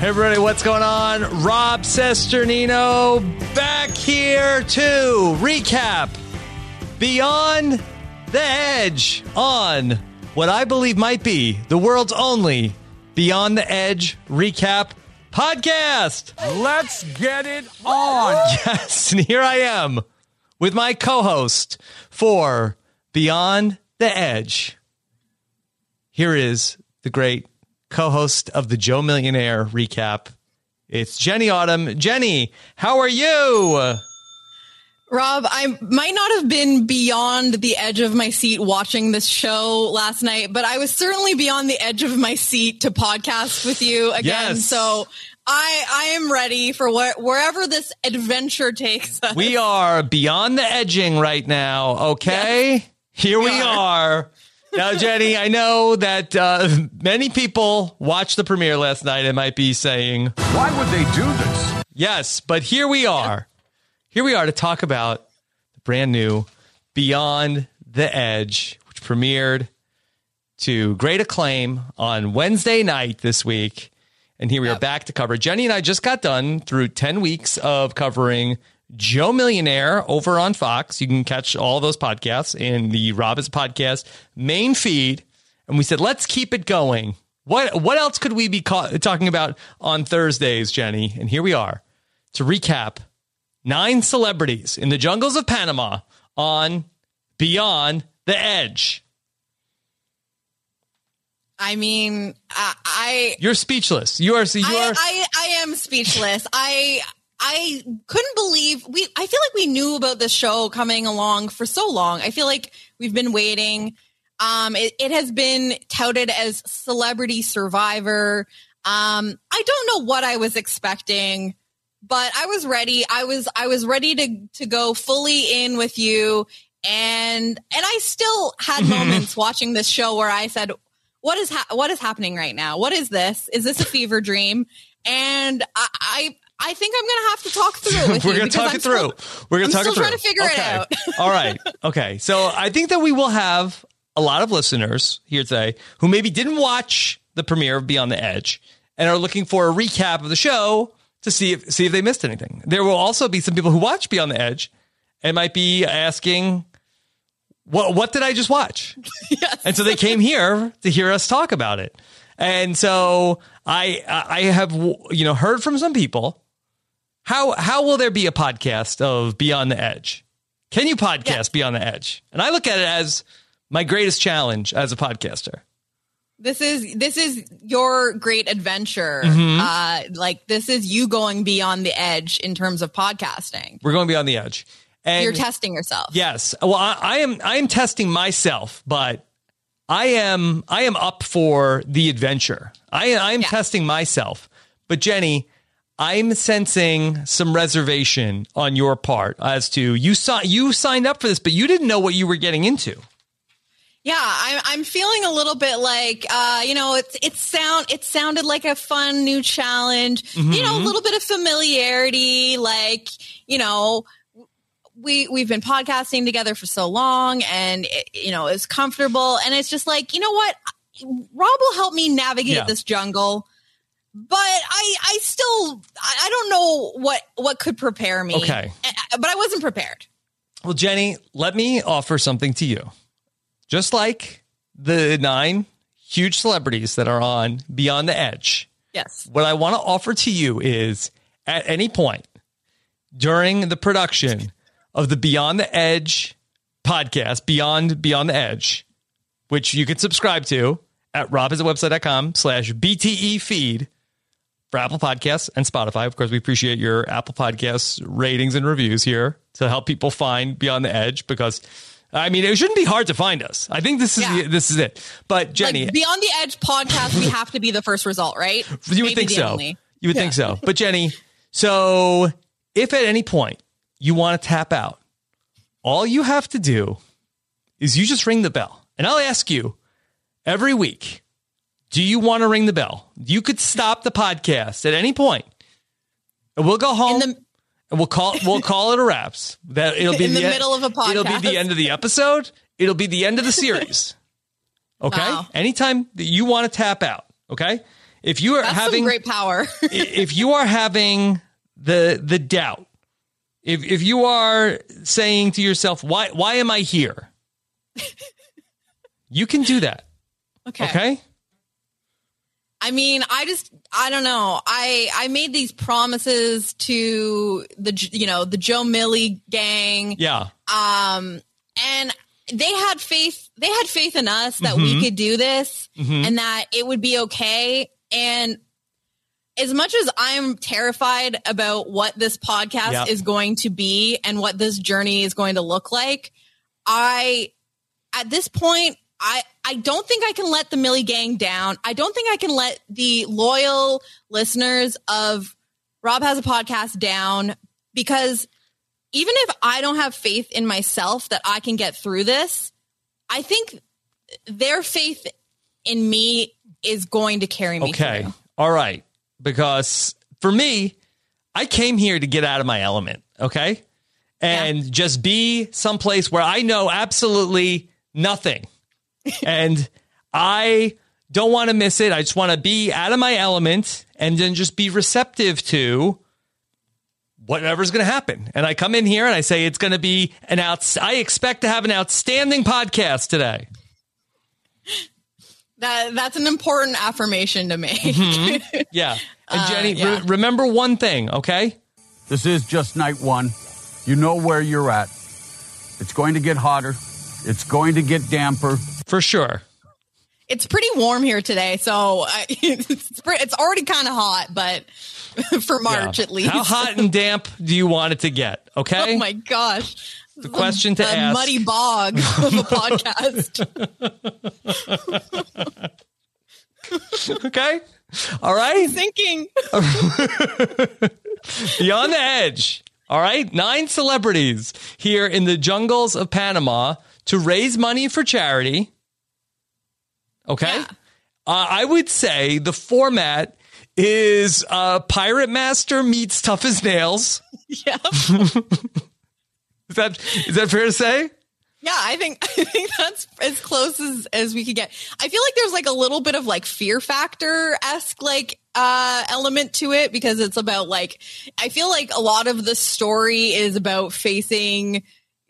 Hey everybody, what's going on? Rob Cesternino back here to recap Beyond the Edge on what I believe might be the world's only Beyond the Edge recap podcast. Let's get it on. Yes, and here I am with my co-host for Beyond the Edge. Here is the great co-host of the Joe Millionaire recap. It's Jenny Autumn. Jenny, how are you? Rob, I might not have been beyond the edge of my seat watching this show last night, but I was certainly beyond the edge of my seat to podcast with you again. Yes. So I I am ready for where, wherever this adventure takes us. We are beyond the edging right now, okay? Here we, We are. Now, Jenny, I know that uh, many people watched the premiere last night and might be saying, Why would they do this? Yes, but here we are. Here we are to talk about the brand new Beyond the Edge, which premiered to great acclaim on Wednesday night this week. And here we are back to cover. Jenny and I just got done through 10 weeks of covering Joe Millionaire over on Fox. You can catch all those podcasts in the Robbins podcast main feed. And we said, let's keep it going. What what else could we be ca- talking about on Thursdays, Jenny? And here we are to recap nine celebrities in the jungles of Panama on Beyond the Edge. I mean, I I You're speechless. You are. You I, are. I, I am speechless. I I couldn't believe we. I feel like we knew about this show coming along for so long. I feel like we've been waiting. Um, it, it has been touted as Celebrity Survivor. Um, I don't know what I was expecting, but I was ready. I was I was ready to to go fully in with you, and and I still had moments watching this show where I said, "What is ha- what is happening right now? What is this? Is this a fever dream?" And I. I I think I'm going to have to talk through it with We're going to talk I'm it through. still- We're going to talk it through. trying to figure it out. All right. Okay. So I think that we will have a lot of listeners here today who maybe didn't watch the premiere of Beyond the Edge and are looking for a recap of the show to see if see if they missed anything. There will also be some people who watch Beyond the Edge and might be asking, "What what did I just watch?" Yes. And so they came here to hear us talk about it. And so I I have you know heard from some people how how will there be a podcast of Beyond the Edge? Can you podcast Beyond the Edge? And I look at it as my greatest challenge as a podcaster. This is this is your great adventure. Mm-hmm. Uh, like this is you going beyond the edge in terms of podcasting. We're going beyond the edge. And You're testing yourself. Yes. Well, I, I am I am testing myself, but I am I am up for the adventure. I I am Yeah. testing myself. But Jenny, I'm sensing some reservation on your part as to you saw you signed up for this, but you didn't know what you were getting into. Yeah, I'm I'm feeling a little bit like uh, you know, it's it sound it sounded like a fun new challenge. You know, a little bit of familiarity, like, you know, we we've been podcasting together for so long and it, you know, it's comfortable and it's just like, you know what? Rob will help me navigate Yeah. this jungle. But I I still I don't know what what could prepare me. Okay. But I wasn't prepared. Well, Jenny, let me offer something to you. Just like the nine huge celebrities that are on Beyond the Edge, Yes. what I want to offer to you is at any point during the production of the Beyond the Edge podcast, Beyond Beyond the Edge, which you can subscribe to at robhasawebsite.com slash BTE feed for Apple Podcasts and Spotify. Of course, we appreciate your Apple Podcasts ratings and reviews here to help people find Beyond the Edge because I mean it shouldn't be hard to find us. I think this is Yeah. the, this is it. But Jenny, Like Beyond the Edge podcast, we have to be the first result, right? you would Maybe think so. only. You would think so. But Jenny, so if at any point you want to tap out, all you have to do is you just ring the bell. And I'll ask you every week, do you want to ring the bell? You could stop the podcast at any point. And we'll go home the and we'll call we'll call it a wraps. That it'll be In the en- middle of a podcast. It'll be the end of the episode. It'll be the end of the series. Okay? Wow. Anytime that you want to tap out, okay? If you are that's having great power. if you are having the the doubt, if if you are saying to yourself, why why am I here? You can do that. okay. Okay? I mean, I just I don't know. I I made these promises to the you know the Joe Millie gang, Yeah. um, and they had faith. They had faith in us that Mm-hmm. we could do this and that it would be okay. And as much as I'm terrified about what this podcast Yeah. is going to be and what this journey is going to look like, I at this point I I don't think I can let the Millie gang down. I don't think I can let the loyal listeners of Rob has a podcast down because even if I don't have faith in myself that I can get through this, I think their faith in me is going to carry me Okay. through. All right. Because for me, I came here to get out of my element, okay? And just be someplace where I know absolutely nothing. and I don't want to miss it. I just want to be out of my element and then just be receptive to whatever's going to happen. And I come in here and I say it's going to be an out I expect to have an outstanding podcast today. That that's an important affirmation to make. Mm-hmm. Yeah. And Jenny, re- yeah. remember one thing, okay? This is just night one. You know where you're at. It's going to get hotter. It's going to get damper. For sure. it's pretty warm here today, so I, it's it's already kind of hot, but for March Yeah. at least. How hot and damp do you want it to get? Okay. Oh my gosh. The question to a ask. muddy bog of a podcast. okay. All right. Thinking Beyond the edge. All right. Nine celebrities here in the jungles of Panama to raise money for charity. Okay. Yeah. Uh, I would say the format is uh, Pirate Master meets Tough as Nails. Yeah. Is that is that fair to say? Yeah, I think I think that's as close as as we could get. I feel like there's like a little bit of like fear factor esque like uh element to it because it's about like I feel like a lot of the story is about facing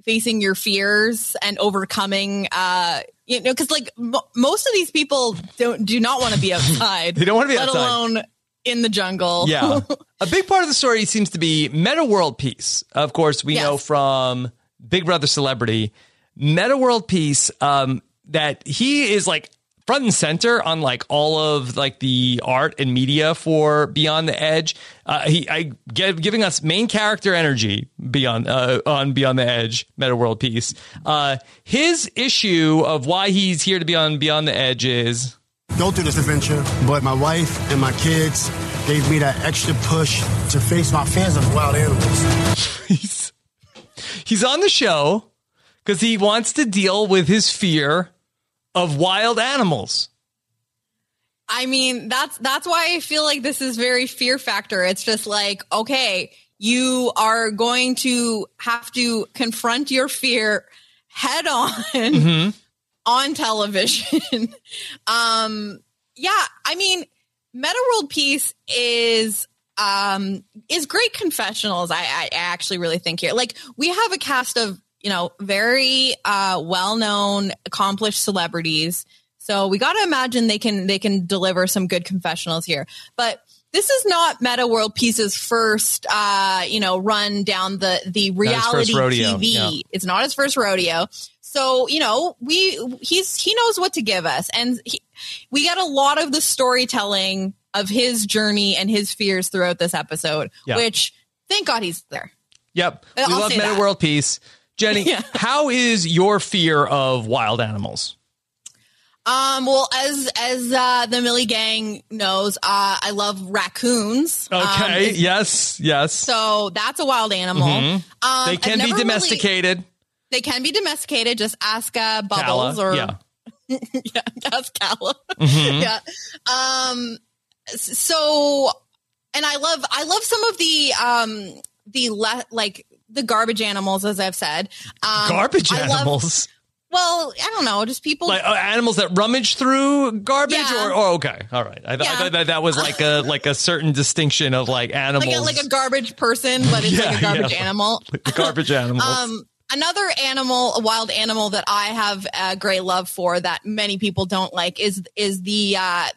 facing your fears and overcoming uh you know because like mo most of these people don't do not want to be outside They don't wanna be let outside. alone in the jungle Yeah. a big part of the story seems to be Metta World Peace. Of course, we Yes. know from Big Brother Celebrity, Metta World Peace, um, that he is like front and center on like all of like the art and media for Beyond the Edge. Uh, he I give, giving us main character energy beyond uh, on Beyond the Edge, Metta World Peace. Uh, his issue of why he's here to be on Beyond the Edge is go through this adventure, but my wife and my kids gave me that extra push to face my fears of wild animals. he's he's on the show because he wants to deal with his fear of wild animals. I mean, that's that's why I feel like this is very fear factor. It's just like, okay, you are going to have to confront your fear head on mm-hmm. On television. um yeah, I mean, Metta World Peace is um is great confessionals. I, I actually really think here. Like we have a cast of you know, very uh, well-known, accomplished celebrities. So we got to imagine they can they can deliver some good confessionals here. But this is not Metta World Peace's first, uh, you know, run down the the reality TV. yeah. It's not his first rodeo. So you know, we he's he knows what to give us, and he, we got a lot of the storytelling of his journey and his fears throughout this episode. Yeah. Which thank God he's there. Yep. I'll we love Metta. World Peace. Jenny, Yeah. how is your fear of wild animals? Um, well, as as uh, the Millie Gang knows, uh, I love raccoons. Um, Okay. it's- yes. Yes. so that's a wild animal. Mhm. Um, they can be never really- domesticated. They can be domesticated. Just ask uh, Bubbles or yeah. yeah, ask Calla. Mhm. yeah. Um. So, and I love I love some of the um the le- like the garbage animals, as I've said. Um, Garbage I love- animals. well, I don't know, just people. like uh, animals that rummage through garbage Yeah. or, or okay all right I, th- I thought that, that was like a like a certain distinction of like animals like a, like a garbage person, but it's like a garbage yeah. animal. garbage animals Um, another animal, a wild animal that I have a great love for that many people don't like is is the uh,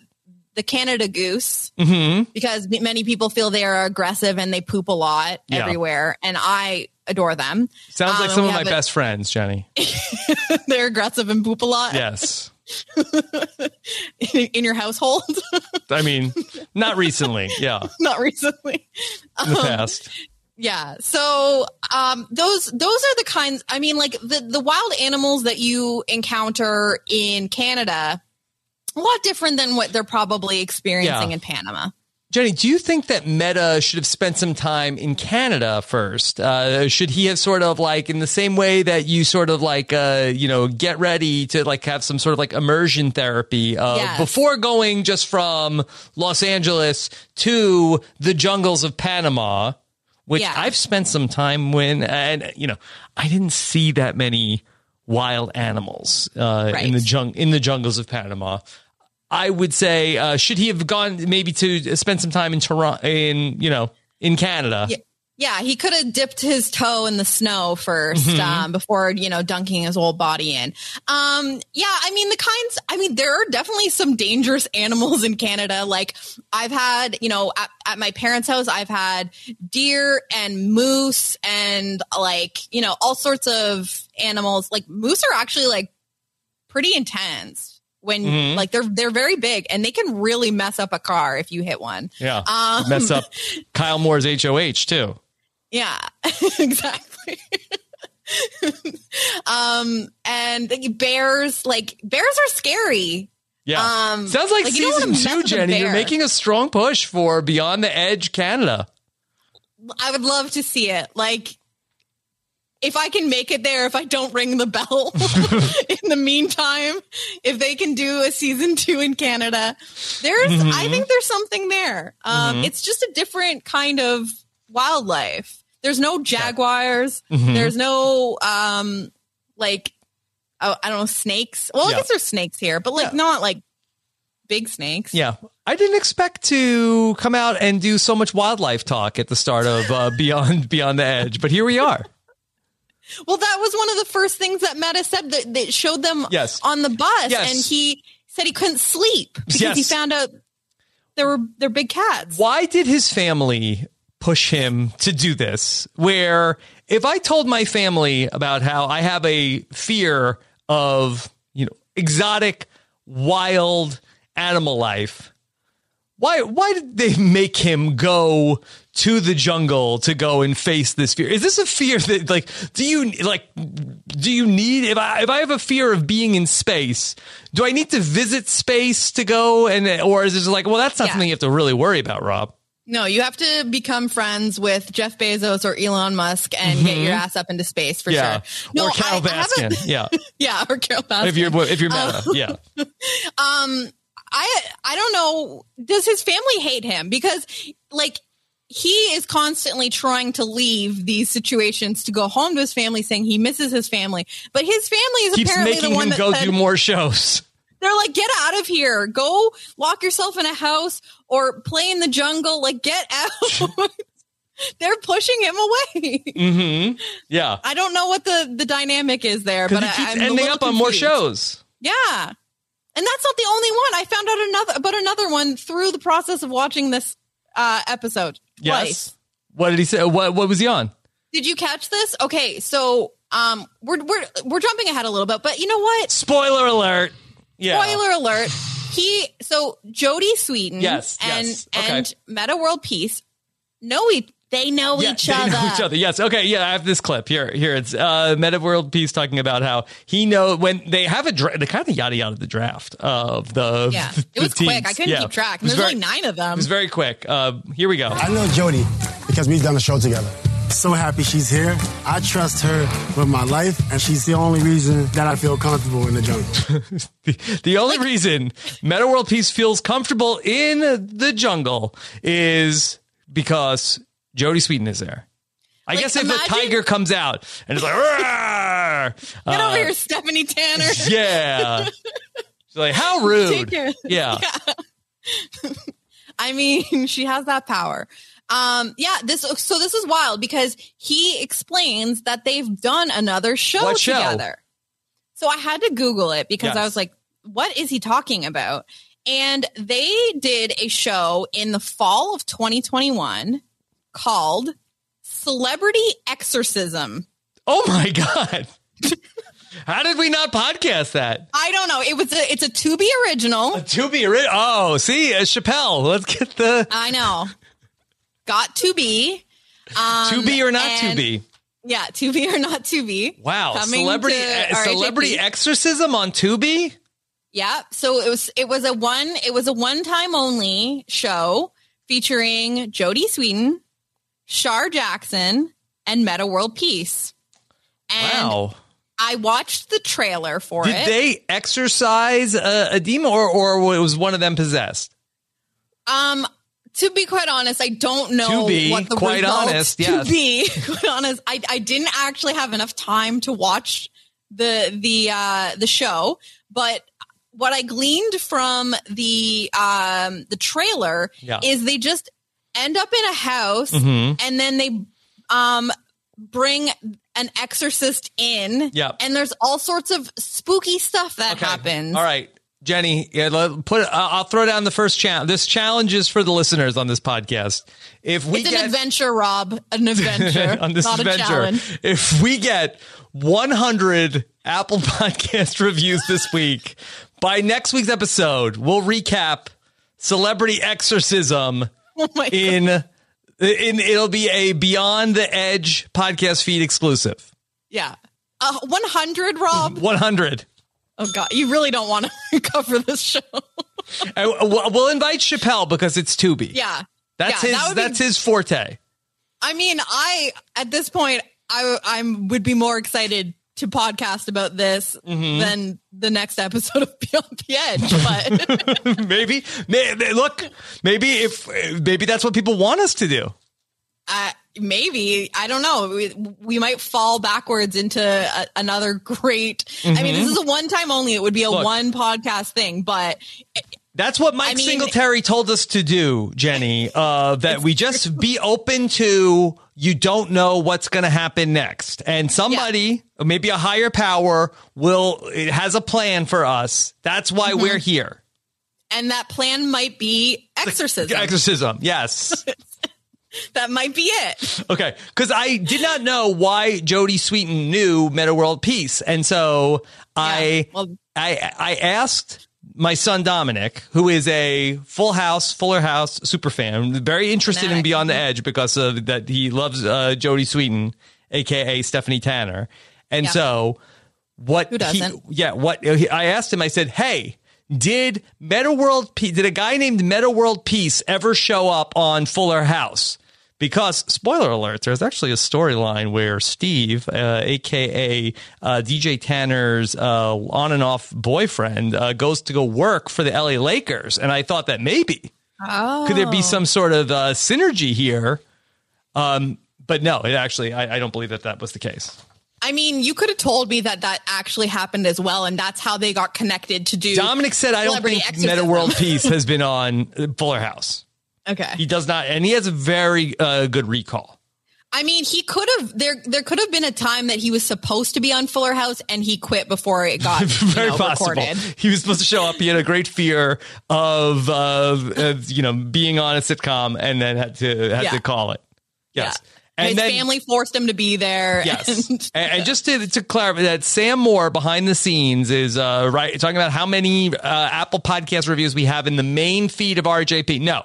the Canada goose Mhm. because many people feel they are aggressive and they poop a lot Yeah. everywhere, and I adore them. sounds like um, some of my a- best friends jenny They're aggressive and poop a lot yes in, in your household. i mean not recently yeah Not recently. in the Um, past Yeah. So um those those are the kinds I mean like the the wild animals that you encounter in Canada a lot different than what they're probably experiencing Yeah. in Panama. jenny do you think that metta should have spent some time in canada first uh, should he have sort of like in the same way that you sort of like uh, you know get ready to like have some sort of like immersion therapy uh, Yes. before going just from los angeles to the jungles of panama which Yeah. i've spent some time when and you know i didn't see that many wild animals uh, in the jung- in the jungles of panama I would say, uh, should he have gone maybe to spend some time in Toronto, in you know, in Canada? Yeah. Yeah, he could have dipped his toe in the snow 1st Mm-hmm. um, before, you know, dunking his whole body in. Um, yeah, I mean, the kinds, I mean, there are definitely some dangerous animals in Canada. Like, I've had, you know, at, at my parents' house, I've had deer and moose and, like, you know, all sorts of animals. Like, moose are actually, like, pretty intense when, Mhm. like, they're, they're very big and they can really mess up a car if you hit one. Yeah, Um, mess up Kyle Moore's HOH too. Yeah, exactly. um, and the bears, like bears are scary. Yeah, Um, sounds like, like, you don't wanna season two, Jenny. You're making a strong push for Beyond the Edge Canada. I would love to see it. Like, if I can make it there, if I don't ring the bell in the meantime, if they can do a season two in Canada, there's, Mm-hmm. I think there's something there. Um, Mhm. It's just a different kind of wildlife. There's no jaguars. Mhm. There's no, um, like, oh, I don't know, snakes. Well, Yeah. I guess there's snakes here, but like not like big snakes. Yeah, I didn't expect to come out and do so much wildlife talk at the start of uh, Beyond Beyond the Edge, but here we are. Well, that was one of the first things that Metta said that, that showed them Yes. on the bus, Yes. and he said he couldn't sleep because he found out there were they're big cats. Why did his family push him to do this? Where if I told my family about how I have a fear of, you know, exotic, wild animal life, why why did they make him go to the jungle to go and face this fear? Is this a fear that like do you like do you need if I if I have a fear of being in space, do I need to visit space to go and or is it just like well that's not Yeah. something you have to really worry about, Rob? No, you have to become friends with Jeff Bezos or Elon Musk and get your ass up into space for Mm-hmm. yeah. sure. No, or Carol I- I yeah. yeah, or Carole Baskin. If you're if you're metta. yeah. um i i don't know does his family hate him because like he is constantly trying to leave these situations to go home to his family saying he misses his family but his family is Keeps apparently making the one him that go said, do more shows. They're like get out of here go lock yourself in a house or play in the jungle like get out they're pushing him away. Mm-hmm. Yeah. I don't know what the the dynamic is there, but I, I'm ending up on more shows. Yeah. And that's not the only one. I found out another about another one through the process of watching this uh episode. Twice. Yes. What did he say? What What was he on? Did you catch this? Okay, so um we're we're we're jumping ahead a little bit, but you know what? Spoiler alert. Yeah. Spoiler alert. He so Jodie Sweetin Yes, and yes, okay. and Metta World Peace know e- they know Yeah, each they other. know each other. Yes. Okay. Yeah, I have this clip here. Here it's uh, Metta World Peace talking about how he know when they have a dra- they kind of yada yada the draft of the Yeah. the It was quick. teams. I couldn't Yeah. keep track. It There's very- only nine of them. It was very quick. Uh, here we go. I know Jodie because we've done a show together. So happy she's here. I trust her with my life, and she's the only reason that I feel comfortable in the jungle. The, the only reason Metta World Peace feels comfortable in the jungle is because Jodie Sweetin is there. I Like, guess if imagine- a tiger comes out and it's like, "Roar!" Get uh, over here, Stephanie Tanner. yeah. She's like, how rude. Take care. Yeah. I mean, she has that power. Um, yeah, this so this is wild because he explains that they've done another show What show? together. So I had to Google it because I was like, what is he talking about? And they did a show in the fall of 2021 called Celebrity Exorcism. Oh my God. How did we not podcast that? I don't know. It was a it's a Tubi original. To be ri- Oh, see, uh, Chappelle. Let's get the I know. Got to be. Um, to be or not to be. Yeah, to be or not to be. Wow. Coming Celebrity to uh, celebrity exorcism on Tubi? Yeah. So it was it was a one it was a one time only show featuring Jodie Sweetin, Shar Jackson, and Metta World Peace. And Wow. I watched the trailer for Did it. Did they exorcise a, a demon or, or was one of them possessed? um to be quite honest, I don't know To be what the quite results- honest, Yes. to be quite honest, I I didn't actually have enough time to watch the the uh the show, but what I gleaned from the um the trailer Yeah. is they just end up in a house Mhm. and then they um bring an exorcist in Yep. and there's all sorts of spooky stuff that happens. All right. Jenny, yeah, put. I'll I'll throw down the first challenge. This challenge is for the listeners on this podcast. If we It's get an adventure, Rob. An adventure. on this not a adventure, challenge. if we get 100 Apple Podcast reviews this week, by next week's episode, we'll recap Celebrity Exorcism Oh God. in in it'll be a Beyond the Edge podcast feed exclusive. Yeah. Uh, 100, Rob? 100. Oh, God. You really don't want to cover this show. And we'll invite Chappelle because it's Tubi. yeah. That's Yeah, his that would be- that's his forte. I mean, I, at this point, I I'm, would be more excited to podcast about this Mm-hmm. than the next episode of Beyond the Edge. But maybe, may, look, maybe if maybe that's what people want us to do. uh, maybe, I don't know. We, we might fall backwards into a, another great. I mean, this is a one time only. It would be a Mm-hmm. Look. one podcast thing, but That's what Mike I mean- Singletary told us to do, Jenny. Uh, that we just be open to you don't know what's going to happen next, and somebody, maybe a higher power, will it has a plan for us. That's why Mm-hmm. we're here. and that plan might be exorcism. Exorcism, yes. that might be it. Okay, because I did not know why Jodie Sweetin knew Metta World Peace, and so I well- I I asked my son Dominic, who is a Full House, Fuller House super fan, very interested in Beyond the Edge because of that he loves uh, Jodie Sweetin, aka Stephanie Tanner, and Yeah. so what Who he- doesn't? yeah, what I asked him, I said, hey. Did Metta World Peace, did a guy named Metta World Peace ever show up on Fuller House? Because spoiler alert, there's actually a storyline where Steve, uh, aka uh, DJ Tanner's uh, on and off boyfriend, uh, goes to go work for the LA Lakers, and I thought that maybe Oh. could there be some sort of uh, synergy here? Um, but no, it actually, I, I don't believe that that was the case. I mean, you could have told me that that actually happened as well, and that's how they got connected to do. Dominic said, I don't think. Metta World Peace has been on Fuller House. Okay. He does not, and he has a very uh, good recall. I mean, he could have there. There could have been a time that he was supposed to be on Fuller House, and he quit before it got very you know, possible. recorded. He was supposed to show up. He had a great fear of, of, of you know, being on a sitcom, and then had to had Yeah. to call it. Yes, Yeah. His then- family forced him to be there. Yes, and- and, and just to, to clarify that Sam Moore behind the scenes is uh, right talking about how many uh, Apple Podcast reviews we have in the main feed of RJP. No,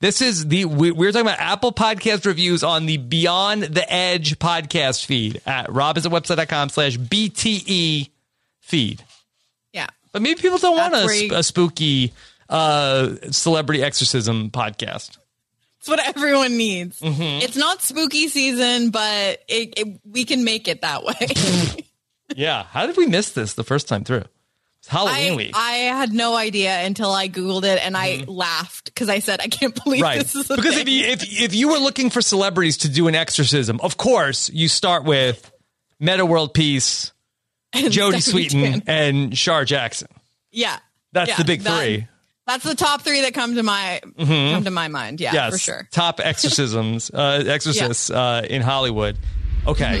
this is the we, we're talking about Apple Podcast reviews on the Beyond the Edge podcast feed at robhasawebsite.com slash BTE feed. yeah. But maybe people don't want a, you- a spooky uh, celebrity exorcism podcast. It's what everyone needs. Mm-hmm. It's not spooky season, but it, it, we can make it that way. Yeah, how did we miss this the first time through? It's Halloween I, week. I had no idea until I googled it and I laughed because I said I can't believe Mm-hmm. right. this is a because thing. if you if if you were looking for celebrities to do an exorcism of course you start with metta world peace And jodie sweetin and shar jackson. Yeah, that's Yeah, the big that- three. That's the top three that come to my come to my mind. Yeah, yes. for sure. top exorcisms uh exorcists uh in hollywood. Okay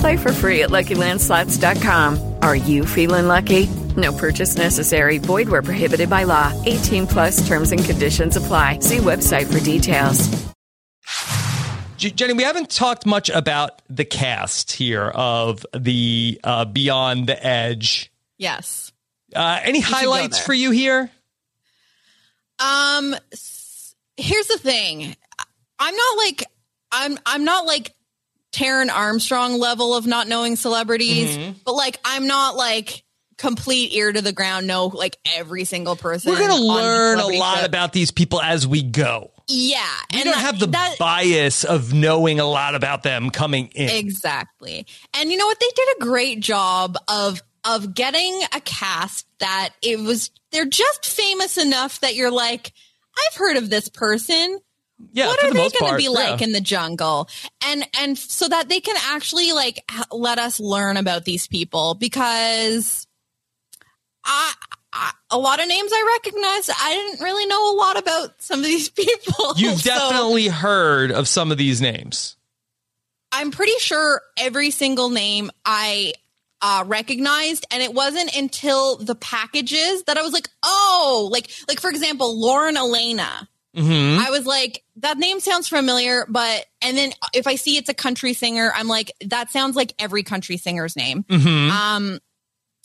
Play for free at LuckyLandSlots.com. Are you feeling lucky? No purchase necessary. Void where prohibited by law. 18 plus terms and conditions apply. See website for details. Jenny, we haven't talked much about the cast here of the uh, Beyond the Edge. Yes. Uh, any should highlights for you here? Um, here's the thing. I'm not like I'm I'm not like Taran Armstrong level of not knowing celebrities, Mm-hmm. but like I'm not like complete ear to the ground know like every single person. We're going to learn a lot Ship. about these people as we go. Yeah, We and don't that- have the that- bias of knowing a lot about them coming in. Exactly. And you know what? They did a great job of of getting a cast that it was they're just famous enough that you're like, I've heard of this person. Yeah, what are the they going to be like yeah. in the jungle? And and so that they can actually like let us learn about these people because I, I a lot of names I recognize. I didn't really know a lot about some of these people. You've So- definitely heard of some of these names. I'm pretty sure every single name I uh, recognized, and it wasn't until the packages that I was like, oh, like like for example, Lauren Alaina. Mm-hmm. I was like, that name sounds familiar, but and then if I see it's a country singer, I'm like, that sounds like every country singer's name. Mhm. Um,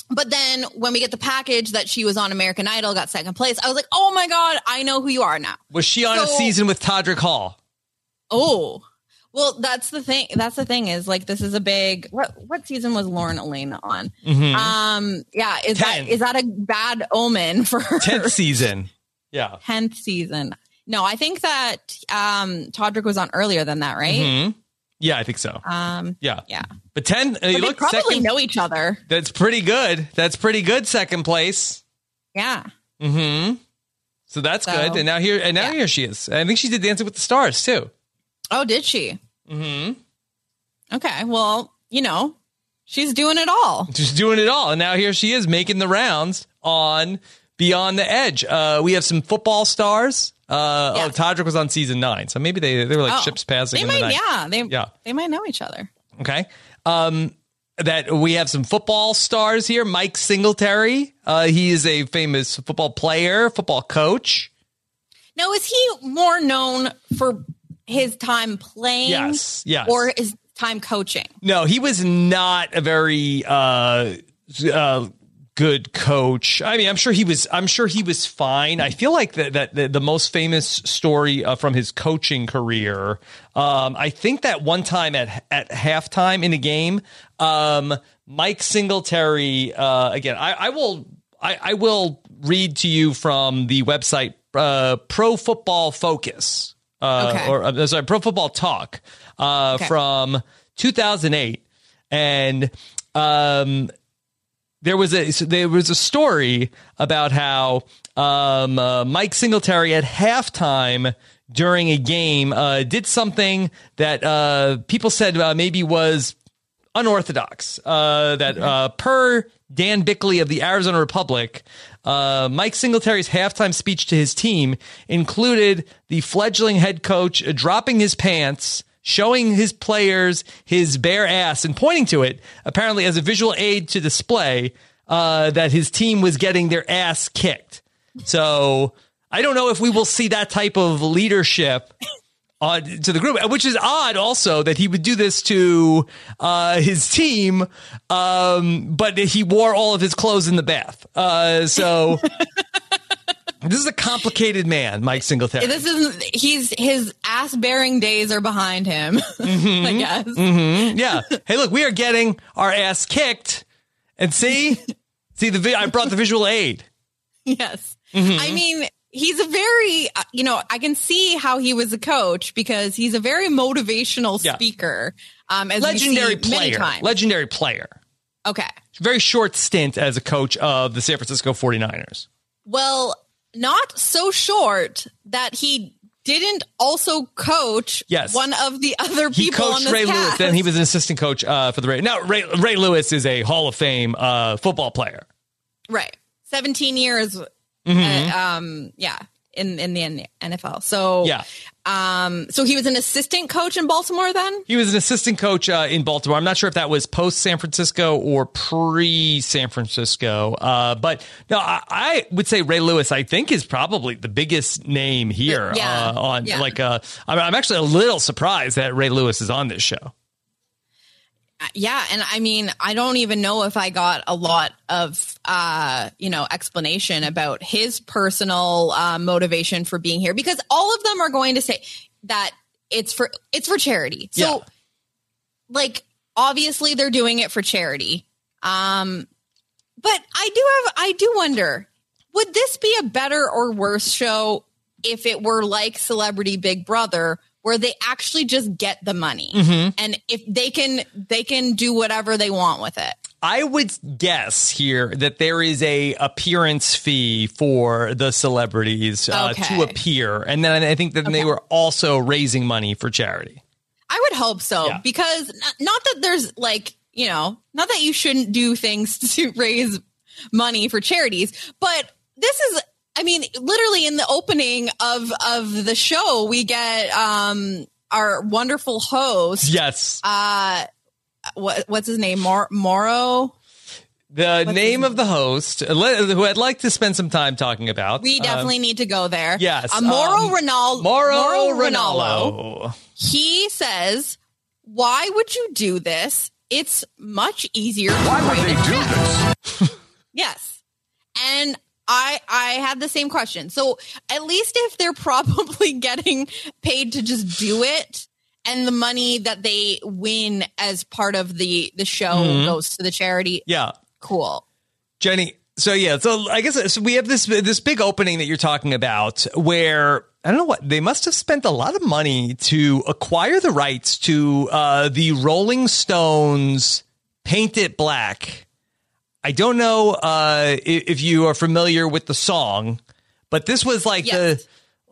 but then when we get the package that she was on American Idol, got second place, I was like, oh my god, I know who you are now. Was she on a season with Todrick Hall? Oh, well, that's the thing. That's the thing is like this is a big. What what season was Lauren Alaina on? Mhm. Um, yeah, is Ten. that is that a bad omen for her Tenth season. Yeah. tenth season? No, I think that um Todrick was on earlier than that, right? Mhm. Yeah, I think so. Um, Yeah. yeah. But 10, uh, But they look, probably second, know each other. that's pretty good. That's pretty good second place. Yeah. Mm-hmm. So that's So, good. And now here and now yeah. here she is. I think she did Dancing with the Stars too. Oh, did she? Mm-hmm. Okay. Well, you know, She's doing it all. She's doing it all. And now here she is making the rounds on Beyond the Edge. Uh, we have some football stars. Uh, Oh, Todrick was on season nine. So maybe they, they were like Oh, ships passing They in the might, night. yeah, they, Yeah. they might know each other. Okay. Um, that we have some football stars here. Mike Singletary. Uh, he is a famous football player, football coach. Now, is he more known for his time playing? Yes, yes. Or his time coaching? No, he was not a very uh, uh, good coach. I mean, I'm sure he was. I'm sure he was fine. I feel like that that the, the most famous story uh, from his coaching career. Um, I think that one time at at halftime in a game, um, Mike Singletary. Uh, again, I, I will. I, I will read to you from the website uh, Pro Football Focus, uh, Okay. or uh, sorry, Pro Football Talk uh, Okay. from 2008, and um, there was a so there was a story about how um, uh, Mike Singletary at halftime during a game uh, did something that uh, people said uh, maybe was unorthodox. Uh, that uh, per Dan Bickley of the Arizona Republic, uh, Mike Singletary's halftime speech to his team included the fledgling head coach dropping his pants. Showing his players his bare ass and pointing to it, apparently as a visual aid to display uh, that his team was getting their ass kicked. So I don't know if we will see that type of leadership on to the group, which is odd. Also, that he would do this to uh, his team, um, but he wore all of his clothes in the bath. Uh, so this is a complicated man, Mike Singletary. This isn't. He's his ass bearing days are behind him. I guess. hmm Yeah. Hey, look, we are getting our ass kicked, and see, see the vi- I brought the visual aid. Yes. Mhm. I mean, he's a very, uh, you know, I can see how he was a coach because he's a very motivational Yeah. speaker. Um, as Legendary player. Legendary player. okay. Very short stint as a coach of the San Francisco 49ers. Well, not so short that he didn't also coach Yes. one of the other He people on coached Ray cast. Lewis. Then he was an assistant coach uh, for the Ray. Now Ray, Ray Lewis is a Hall of Fame uh, football player. right. 17 years. Mhm. uh, um, yeah. In, in the NFL. So, Yeah. Um, so he was an assistant coach in Baltimore then? He was an assistant coach uh, in Baltimore. I'm not sure if that was post San Francisco or pre San Francisco. Uh, but no, I, I would say Ray Lewis. I think is probably the biggest name here. Yeah. Uh, on Yeah. like, uh, I'm, I'm actually a little surprised that Ray Lewis is on this show. Yeah, and I mean, I don't even know if I got a lot of uh, you know, explanation about his personal uh, motivation for being here because all of them are going to say that it's for it's for charity. So Yeah. like obviously they're doing it for charity. Um but I do have I do wonder, would this be a better or worse show if it were like Celebrity Big Brother where they actually just get the money Mhm. and if they can they can do whatever they want with it. I would guess here that there is a appearance fee for the celebrities uh, Okay. to appear, and then I think that they were also raising money for charity. I would hope so because n- not that there's like, you know, not that you shouldn't do things to raise money for charities, but this is I mean, literally in the opening of of the show, we get um our wonderful host Yes, uh what what's his name? Mor- Mauro. the name of the host, uh, who I'd like to spend some time talking about. We um, definitely need to go there. yes, Uh, Mauro um, Ranallo. Mauro Ranallo. Ranallo. He says, "Why would you do this? It's much easier." Why would they do this? yes, and I I had the same question. So at least if they're probably getting paid to just do it, and the money that they win as part of the the show Mhm. goes to the charity, Yeah, cool. Jenny. So yeah, so I guess so we have this this big opening that you're talking about, where I don't know what they must have spent a lot of money to acquire the rights to uh, the Rolling Stones "Paint It Black." I don't know uh, if you are familiar with the song, but this was like the,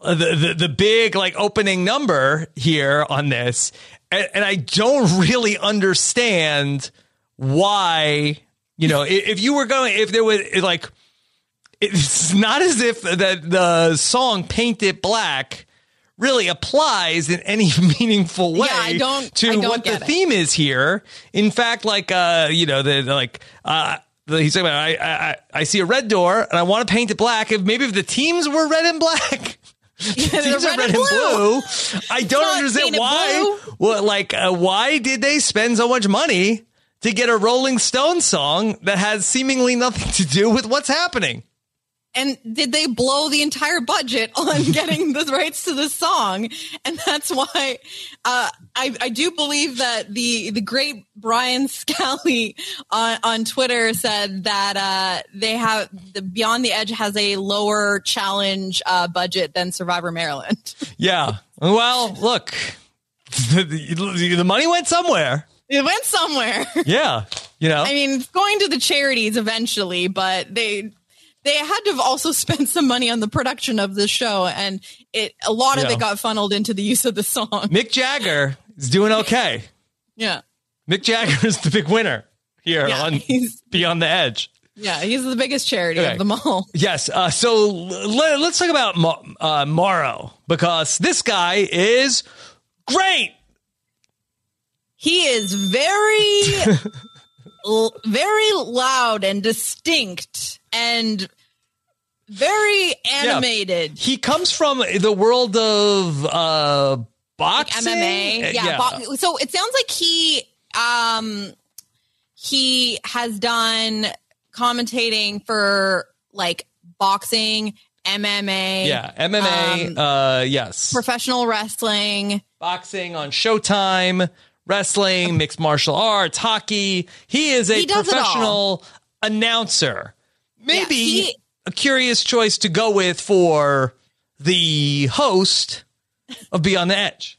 uh, the the the big like opening number here on this, and, and I don't really understand why, you know, if you were going, if there was like, it's not as if that the song Paint It Black really applies in any meaningful way Yeah, I don't- to what the it. theme is here. In fact, like, uh, you know, the, the, like, uh, He's saying, I, I, I- I see a red door and I want to paint it black. If maybe if the teams were red and black, teams they're red and blue. I don't not understand why. Well, like, uh, why did they spend so much money to get a Rolling Stone song that has seemingly nothing to do with what's happening? And did they blow the entire budget on getting the rights to the song? And that's why uh, I, I do believe that the the great Brian Scally on, on Twitter said that uh, they have the Beyond the Edge has a lower challenge uh, budget than Survivor Maryland. Yeah. Well, look, the, the, money went somewhere. It went somewhere. Yeah. You know, I mean, it's going to the charities eventually, but they they had to have also spent some money on the production of the show, and it a lot of Yeah. it got funneled into the use of the song. Mick Jagger is doing okay. Yeah, Mick Jagger is the big winner here Yeah, on Beyond the Edge. yeah, he's the biggest charity Okay. of them all. Yes. Uh, so let, us talk about Ma- uh, Mauro because this guy is great. He is very, l- very loud and distinct and very animated. He comes from the world of uh, boxing. MMA. Yeah. Uh, bo- so it sounds like he um he has done commentating for like boxing, MMA, yeah. MMA. um, uh, yes. professional wrestling. boxing on Showtime, wrestling, mixed martial arts, hockey. He is a He does it all. professional announcer. Maybe Yeah, he- a curious choice to go with for the host of Beyond the Edge.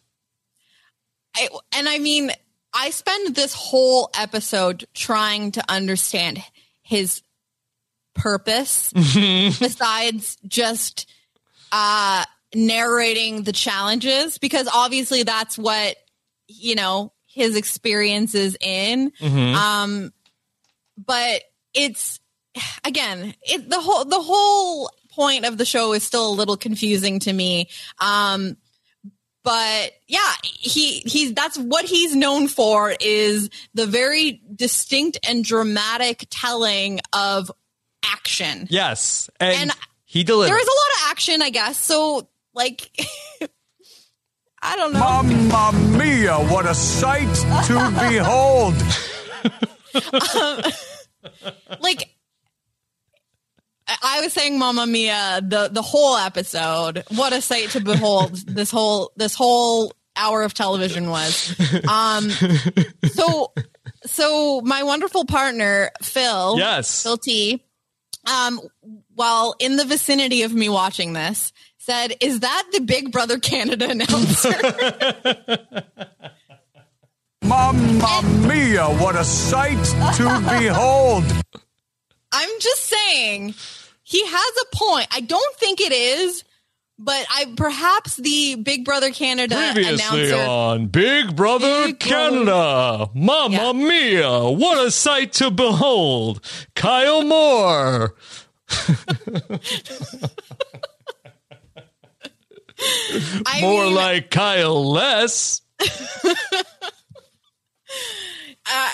I, and I mean, I spend this whole episode trying to understand his purpose besides just uh narrating the challenges because obviously that's what you know his experience is in Mhm. um but it's again it the whole the whole point of the show is still a little confusing to me um but yeah he he's that's what he's known for is the very distinct and dramatic telling of action Yes. And, And he delivers. there is a lot of action i guess so like i don't know Mamma mia, what a sight to behold. um, like I- I was saying Mamma Mia the the whole episode. What a sight to behold this whole this whole hour of television was. Um so so my wonderful partner Phil Yes. Phil T um while in the vicinity of me watching this said is that the Big Brother Canada announcer? Mamma mia, what a sight to behold. I'm just saying he has a point. I don't think it is, but I perhaps the Big Brother Canada Previously announcer. on Big Brother Canada, Mamma Mia, what a sight to behold! Kyle Moore. More mean- like Kyle less. Uh,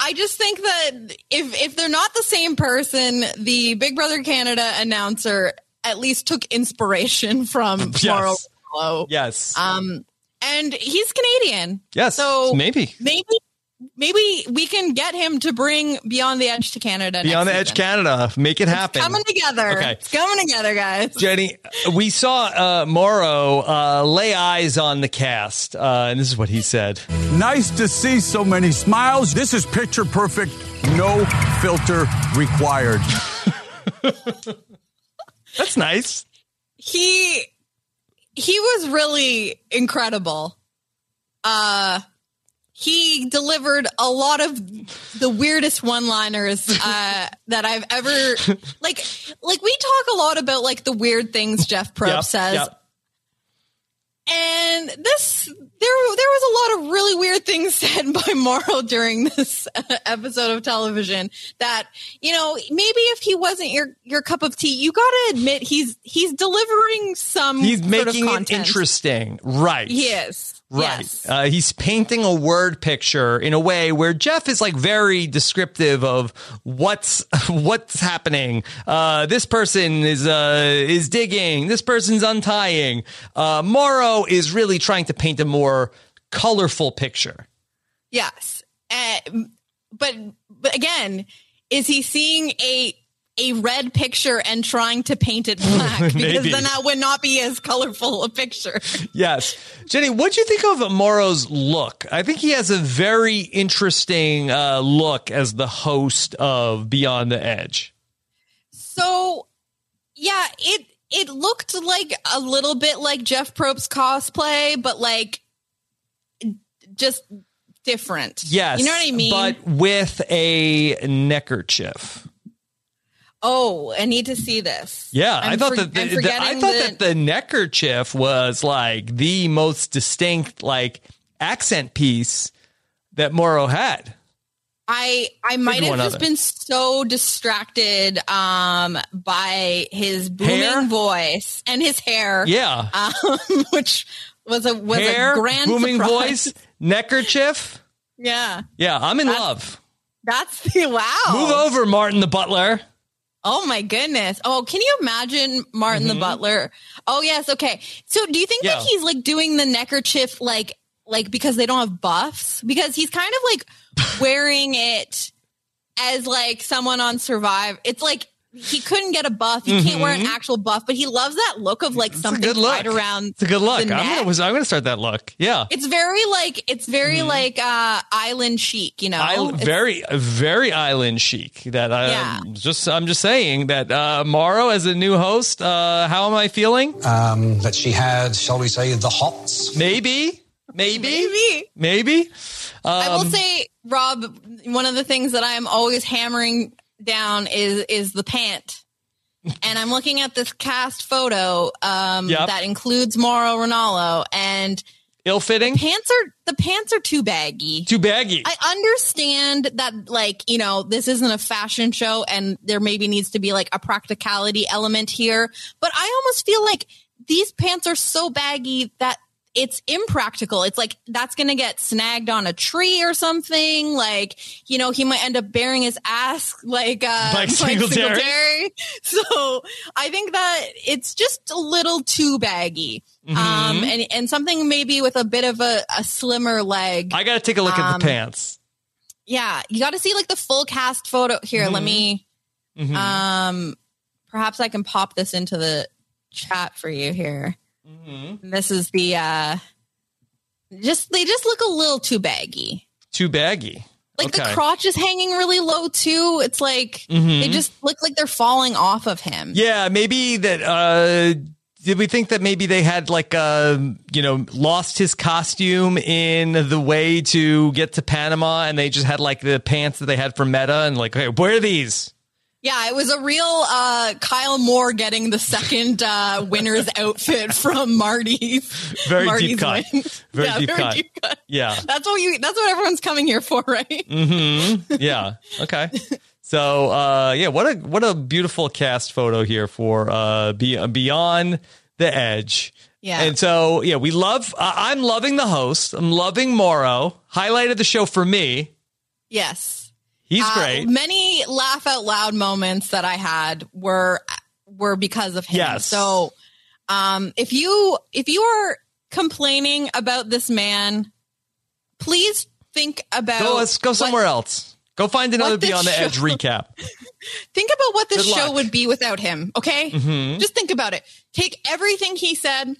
I just think that if if they're not the same person, the Big Brother Canada announcer at least took inspiration from Yes. Mauro Ranallo. Yes. Um, and he's Canadian. Yes, So maybe. maybe maybe we can get him to bring Beyond the Edge to Canada. Beyond the next Edge season. Canada, make it happen. Coming together. Okay. It's coming together, guys. Jenny, we saw uh, Mauro uh, lay eyes on the cast, uh, and this is what he said. Nice to see so many smiles. This is picture perfect, no filter required. That's nice. he he was really incredible. Uh he delivered a lot of the weirdest one-liners uh, that I've ever like. Like we talk a lot about like the weird things Jeff Probst Yep, says, yep. and this there there was a lot of really weird things said by Mauro during this uh, episode of television that, you know, maybe if he wasn't your your cup of tea, you got to admit he's he's delivering some He's sort making of it content. interesting. Right. He is. Right. Yes. Uh, he's painting a word picture in a way where Jeff is like very descriptive of what's what's happening. Uh, this person is uh, is digging. This person's untying. Uh, Mauro is really trying to paint a more colorful picture. Yes. Uh, but but again, is he seeing a a red picture and trying to paint it black? because then that would not be as colorful a picture. Yes. Jenny, what do you think of Mauro's look? I think he has a very interesting uh, look as the host of Beyond the Edge. So, yeah, it it looked like a little bit like Jeff Probst's cosplay, but like just different. Yes. you know what I mean. But with a neckerchief. Oh, I need to see this. Yeah, i I'm thought for- that the, the- I thought that- that the neckerchief was like the most distinct like accent piece that Mauro had. I I might have just other. been so distracted um by his booming Hair? voice and his hair. Yeah. Um, which was a was Hair, a grand booming surprise. voice, neckerchief. Yeah. Yeah, I'm in love. That's the wow. Move over, Martin the butler. Oh my goodness. Oh, can you imagine Martin the Mhm. Butler? Oh yes, okay. So do you think Yeah. that he's like doing the neckerchief like like because they don't have buffs? Because he's kind of like wearing it as like someone on Survive. It's like he couldn't get a buff. He can't wear an Mhm. actual buff, but he loves that look of like It's something good look. tied around. It's a good look. the I'm gonna, was- I'm gonna start that look. Yeah. It's very like it's very like uh island chic, you know. Island, It's- very, very island chic. That I Yeah. just, I'm just saying that uh, Mauro as a new host. Uh, how am I feeling? Um, that she had, shall we say, the hots. Maybe, maybe, Maybe. maybe. I will Um, say, Rob, one of the things that I am always hammering down is is the pant. And I'm looking at this cast photo um, Yep. that includes Mauro Ranallo, and ill-fitting. pants are the pants are too baggy. Too baggy. I understand that, like you know, this isn't a fashion show, and there maybe needs to be like a practicality element here. But I almost feel like these pants are so baggy that it's impractical. It's like that's going to get snagged on a tree or something. Like, you know, he might end up bearing his ass like uh Mike Singletary. So I think that it's just a little too baggy. Um Mhm. and and something maybe with a bit of a, a slimmer leg. I got to take a look at Um, the pants. Yeah, you got to see like the full cast photo. Here, let Mhm. me Mhm. um perhaps I can pop this into the chat for you here. Mm-hmm. This is the uh just they just look a little too baggy. Too baggy. Like the crotch is hanging really low too. It's like Mhm. they just look like they're falling off of him. Yeah, maybe that. Uh, did we think that maybe they had like uh, you know lost his costume in the way to get to Panama, and they just had like the pants that they had for Metta, and like, hey, where are these? Yeah, it was a real uh Kyle Moore getting the second uh winner's outfit from Marty's. Very Marty's deep cut. win. Very Yeah, deep very cut. deep cut. Yeah. That's what you that's what everyone's coming here for, right? hmm Yeah. Okay. So uh, yeah, what a what a beautiful cast photo here for uh, Beyond the Edge. Yeah. And so yeah, we love. Uh, I'm loving the host. I'm loving Mauro. Highlighted the show for me. Yes. He's Uh, great. Many laugh out loud moments that I had were were because of him. Yes. So um if you if you are complaining about this man, please think about Go let's go what- somewhere else. Go find another what Beyond the Edge recap. Think about what this Good show luck. would be without him, okay? Mhm. Just think about it. Take everything he said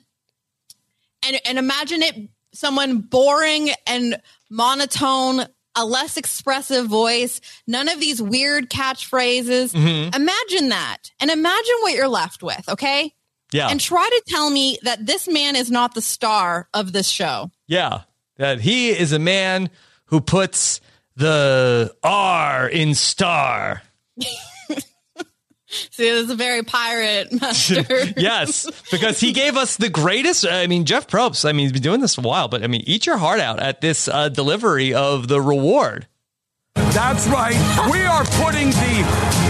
and and imagine it someone boring and monotone, a less expressive voice, none of these weird catchphrases. Mhm. Imagine that. And imagine what you're left with, okay? Yeah. And try to tell me that this man is not the star of this show. Yeah. That he is a man who puts the R in star. See, this is a very pirate master. yes, because he gave us the greatest. I mean, Jeff Probst. I mean, he's been doing this a while, but I mean, eat your heart out at this uh, delivery of the reward. That's right. We are putting the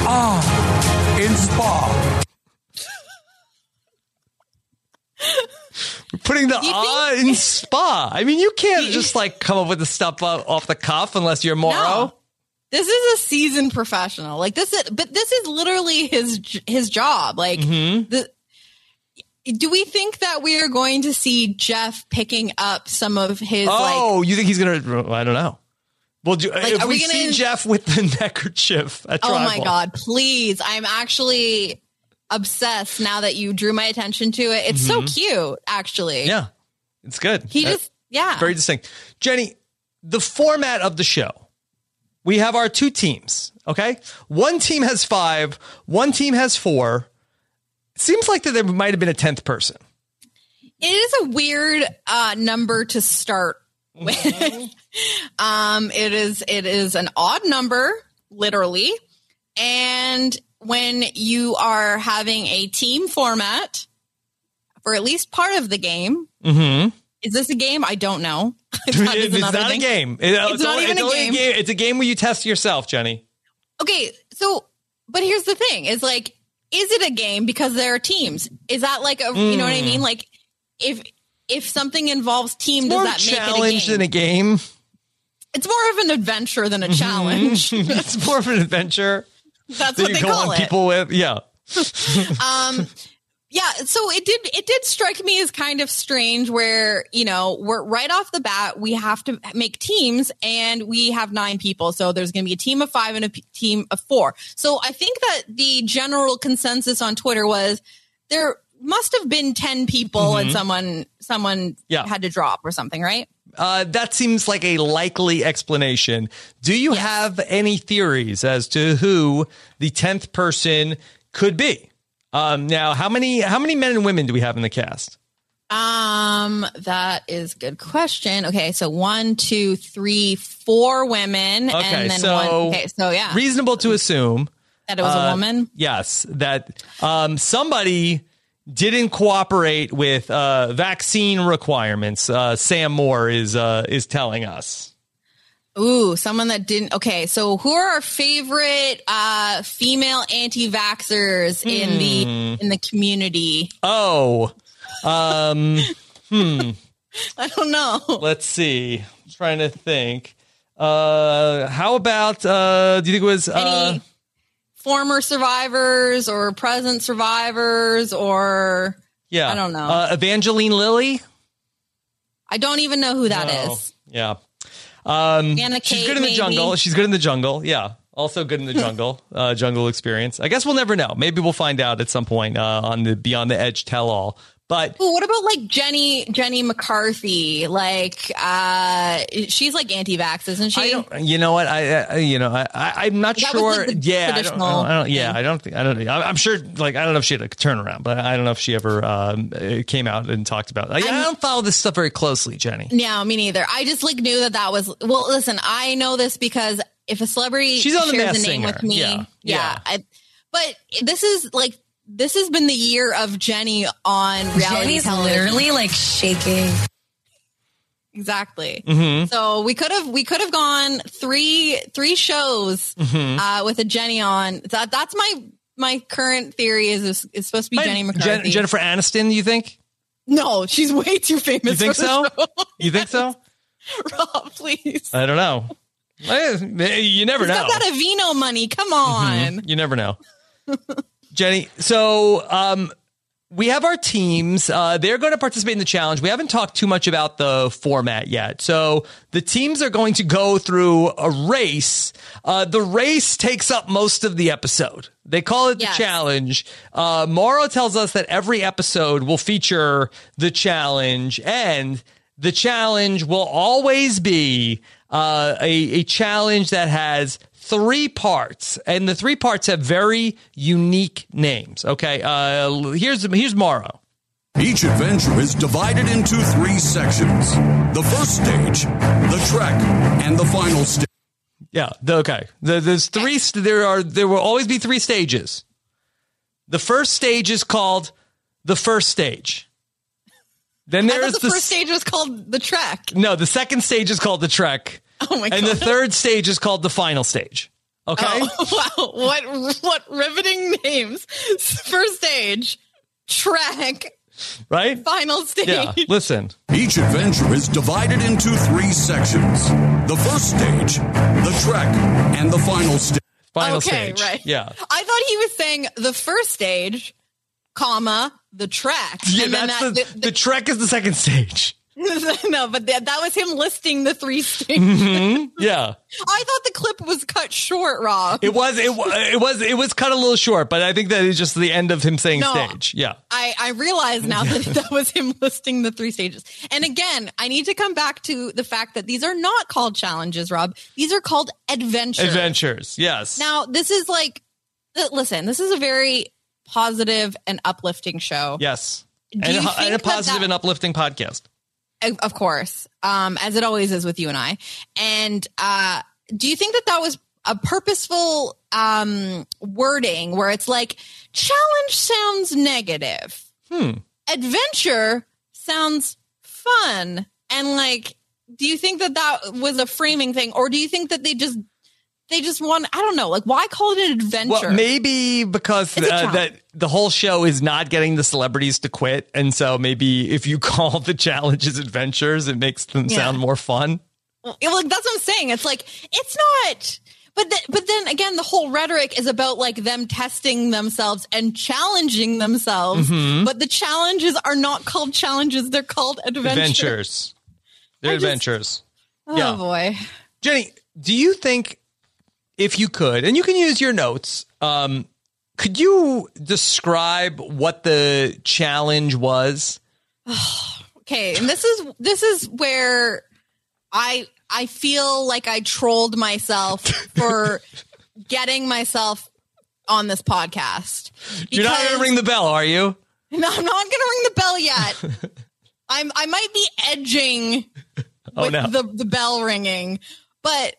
ah in spa. We're putting the ah in spa. I mean, you can't just like come up with the stuff uh, off the cuff unless you're Mauro. No. This is a seasoned professional. Like this is, but this is literally his his job. Like Mm-hmm. the. Do we think that we are going to see Jeff picking up some of his like Oh, you think he's gonna? I don't know. Well, do, Like, if are we, we gonna- see Jeff with the neckerchief at Oh my god, please. I'm actually obsessed now that you drew my attention to it. It's so Mhm. cute, actually. Yeah, it's good. He Uh, just yeah. very distinct. Jenny, the format of the show. We have our two teams. Okay, one team has five, one team has four. It Seems like that there might have been a tenth person. it is a weird uh number to start with. um it is it is an odd number, literally. And when you are having a team format for at least part of the game, Mm-hmm. Is this a game? I don't know. That is it's not a game. It- It's not only- even a only game. It's a game where you test yourself, Jenny. Okay, so but here's the thing: is like, is it a game because there are teams? Is that like a you know what I Mm. mean? Like, if if something involves team, It's does that a make challenge it a game? than a game. It's more of an adventure than a challenge. it's more of an adventure. That's that what you they call on it. people with. Yeah. um yeah so it did it did strike me as kind of strange where you know we're right off the bat we have to make teams and we have nine people so there's going to be a team of five and a p- team of four so i think that the general consensus on twitter was there must have been 10 people and Mhm. someone someone Yeah. had to drop or something right Uh, that seems like a likely explanation. Do you have any theories as to who the tenth person could be? Um, now, how many how many men and women do we have in the cast? Um, that is a good question. Okay, so one, two, three, four women, Okay, and then so one. Okay, so yeah, reasonable to assume that it was a uh, woman. Yes, that um, somebody didn't cooperate with uh, vaccine requirements. Uh, Sam Moore is uh, is telling us. Ooh, someone that didn't. Okay, so who are our favorite uh female anti-vaxxers in the Hmm. in the community? Oh, um, hmm. I don't know. Let's see. I'm trying to think. Uh, how about? Uh, do you think it was? Uh, Any former survivors or present survivors or yeah, I don't know. Uh, Evangeline Lilly. I don't even know who that is. No. Yeah. Um, Anna she's good in the maybe? jungle. She's good in the jungle. Yeah. Also good in the jungle. uh, jungle experience. I guess we'll never know. Maybe we'll find out at some point uh, on the Beyond the Edge tell all. But Ooh, what about like Jenny Jenny McCarthy? Like uh she's like anti-vax, isn't she? I don't, you know what? I, I you know, I, I I'm not That sure. like, yeah, I don't, I don't, yeah, I don't think I don't. I'm I'm sure. Like I don't know if she had a turnaround, but I don't know if she ever um, uh, came out and talked about. Like, I don't follow this stuff very closely, Jenny. No, me neither. I just like knew that that was well. Listen, I know this because if a celebrity She's on The shares a name Singer. with me, Yeah. yeah, Yeah. I, but this is like this has been the year of Jenny on reality Jenny's television. literally like shaking. exactly. Mhm. So we could have we could have gone three three shows Mhm. uh, with a Jenny on. That that's my my current theory is is, is supposed to be Jenny Jen- McCarthy. Jennifer Aniston, you think? no, she's way too famous. You think for so? show. You think so? Rob, please. I don't know. Eh, You never He's know. got that Aveeno money. Come on. Mhm. You never know. Jenny, so um, we have our teams. Uh, they're going to participate in the challenge. We haven't talked too much about the format yet. So the teams are going to go through a race. Uh, the race takes up most of the episode. They call it the Yes. challenge. Uh, Mauro tells us that every episode will feature the challenge, and the challenge will always be uh, a, a challenge that has three parts, and the three parts have very unique names. Okay, uh, here's here's Mauro. Each adventure is divided into three sections. The first stage, the trek, and the final stage. Yeah. The, okay. The, there's three. There are. There will always be three stages. The first stage is called the first stage. Then I there thought is the the first stage was called the trek. no. The second stage is called the trek, Oh my god! and the third stage is called the final stage. Okay. Oh, wow! What what riveting names? First stage, track, Right. final stage. Yeah. Listen. Each adventure is divided into three sections the first stage, the trek, and the final stage. Final okay, stage. right. Yeah. I thought he was saying the first stage, comma the trek. Yeah, and then that's that, the, the, trek is the second stage. no, but that, that was him listing the three stages. Mhm. Yeah. I thought the clip was cut short, Rob. It was it, it was it was cut a little short, but I think that is just the end of him saying No. stage. Yeah. I, I realize now that that was him listing the three stages. And again, I need to come back to the fact that these are not called challenges, Rob. These are called adventures. Adventures. Yes. Now, this is like, uh, listen, this is a very positive and uplifting show. yes. And, a, and a positive that- and uplifting podcast. Of- course, um, as it always is with you and I. And uh, do you think that that was a purposeful um, wording where it's like challenge sounds negative, Hmm. adventure sounds fun, and like, do you think that that was a framing thing, or do you think that they just they just want I don't know, like why call it an adventure? Well, maybe because uh, that the whole show is not getting the celebrities to quit, and so maybe if you call the challenges adventures, it makes them Yeah. sound more fun. Well, like that's what I'm saying. It's like it's not. But th- but then again, the whole rhetoric is about like them testing themselves and challenging themselves. Mhm. But the challenges are not called challenges; they're called adventures. Adventures. They're I just- adventures. Oh Yeah. boy! Jenny, do you think if you could, and you can use your notes, um, could you describe what the challenge was? Okay, and this is this is where I I feel like I trolled myself for getting myself on this podcast. You're not going to ring the bell, are you? No, I'm not going to ring the bell yet. I'm I might be edging Oh, with no. the the bell ringing, but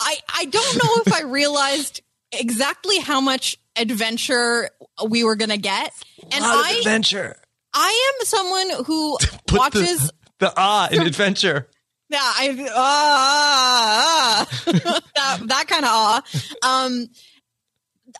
I I don't know if I realized exactly how much adventure we were going to get. And I adventure. I am someone who Put watches the, the ah in adventure. yeah, I ah, ah, ah. that that kind of awe. Um,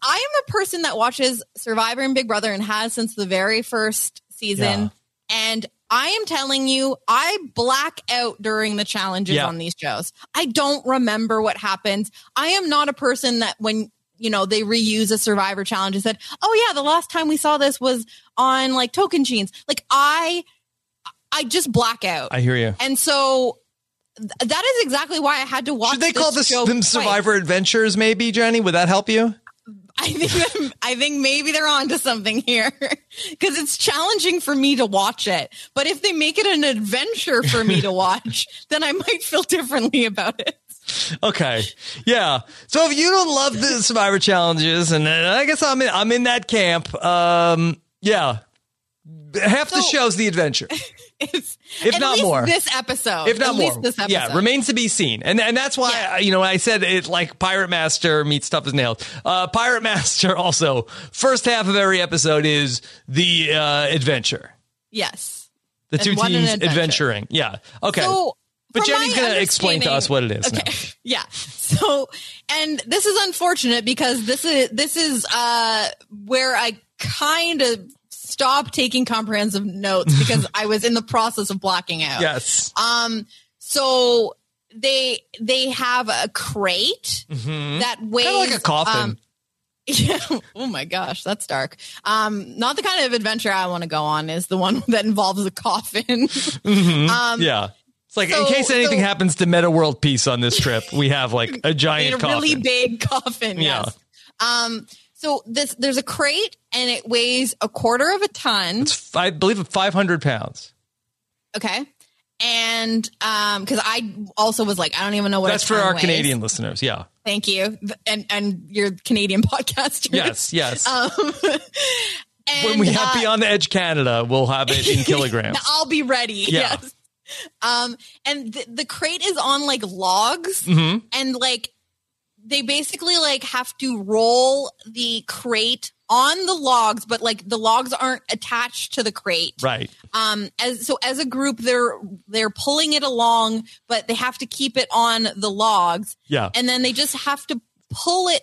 I am a person that watches Survivor and Big Brother and has since the very first season. And I am telling you, I black out during the challenges Yeah. on these shows. I don't remember what happens. I am not a person that when you know they reuse a Survivor challenge and said, "Oh yeah, the last time we saw this was on like Tocantins." Like I, I just black out. I hear you. And so th- that is exactly why I had to watch. Should they call this this show them. Survivor Adventures? Maybe Jenny, would that help you? I think I think maybe they're onto something here because it's challenging for me to watch it. But if they make it an adventure for me to watch, then I might feel differently about it. Okay, yeah. So if you don't love the Survivor challenges, and uh, I guess I'm in, I'm in that camp. Um, yeah, half the show's the adventure, if At not least more. this episode, if not at more, least this episode. yeah, remains to be seen, and and that's why uh, you know I said it like Pirate Master meets Tough as Nails. Uh, Pirate Master also first half of every episode is the uh, adventure, yes. the And two teams adventure. adventuring. Yeah, okay. So, but Jenny's gonna explain to us what it is. Okay. Yeah. So, and this is unfortunate because this is this is uh where I kind of stopped taking comprehensive notes because I was in the process of blacking out. Yes. Um. So they they have a crate Mhm. that weighs Kinda like a coffin. um, yeah. Oh my gosh, that's dark. Um, not the kind of adventure I want to go on. Is the one that involves a coffin. Mhm. Um, yeah. It's like so- in case anything so- happens to Metta World Peace on this trip, we have like a giant a coffin. really big coffin. Yeah. Yes. Um. So this there's a crate and it weighs a quarter of a ton. I believe 500 pounds. Okay. And um, because I also was like, I don't even know what That's for our weighs. Canadian listeners. Yeah. Thank you, and and your Canadian podcasters. Yes, yes. Um, when we have uh, Beyond the Edge Canada, we'll have it in kilograms. I'll be ready. Yeah. Yes. Um, and the, the crate is on like logs, Mhm. and like they basically like have to roll the crate on the logs, but like the logs aren't attached to the crate. Right. Um, as so as a group, they're they're pulling it along, but they have to keep it on the logs. Yeah. and then they just have to pull it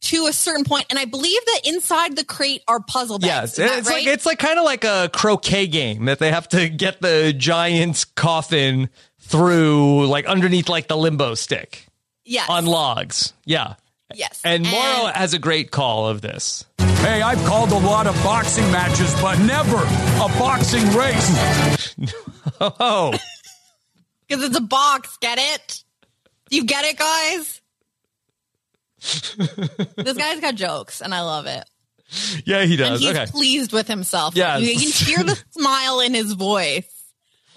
to a certain point. And I believe that inside the crate are puzzle bags. it's, it's right? like it's like kind of like a croquet game that they have to get the giant's coffin through like underneath like the limbo stick yes, on logs. Yeah. yes. And Mauro has a great call of this. Hey, I've called a lot of boxing matches, but never a boxing race. Oh, because it's a box. Get it? You get it, guys? this guy's got jokes, and I love it. yeah, he does. And does. he's Okay. pleased with himself. Yeah, you can hear the smile in his voice.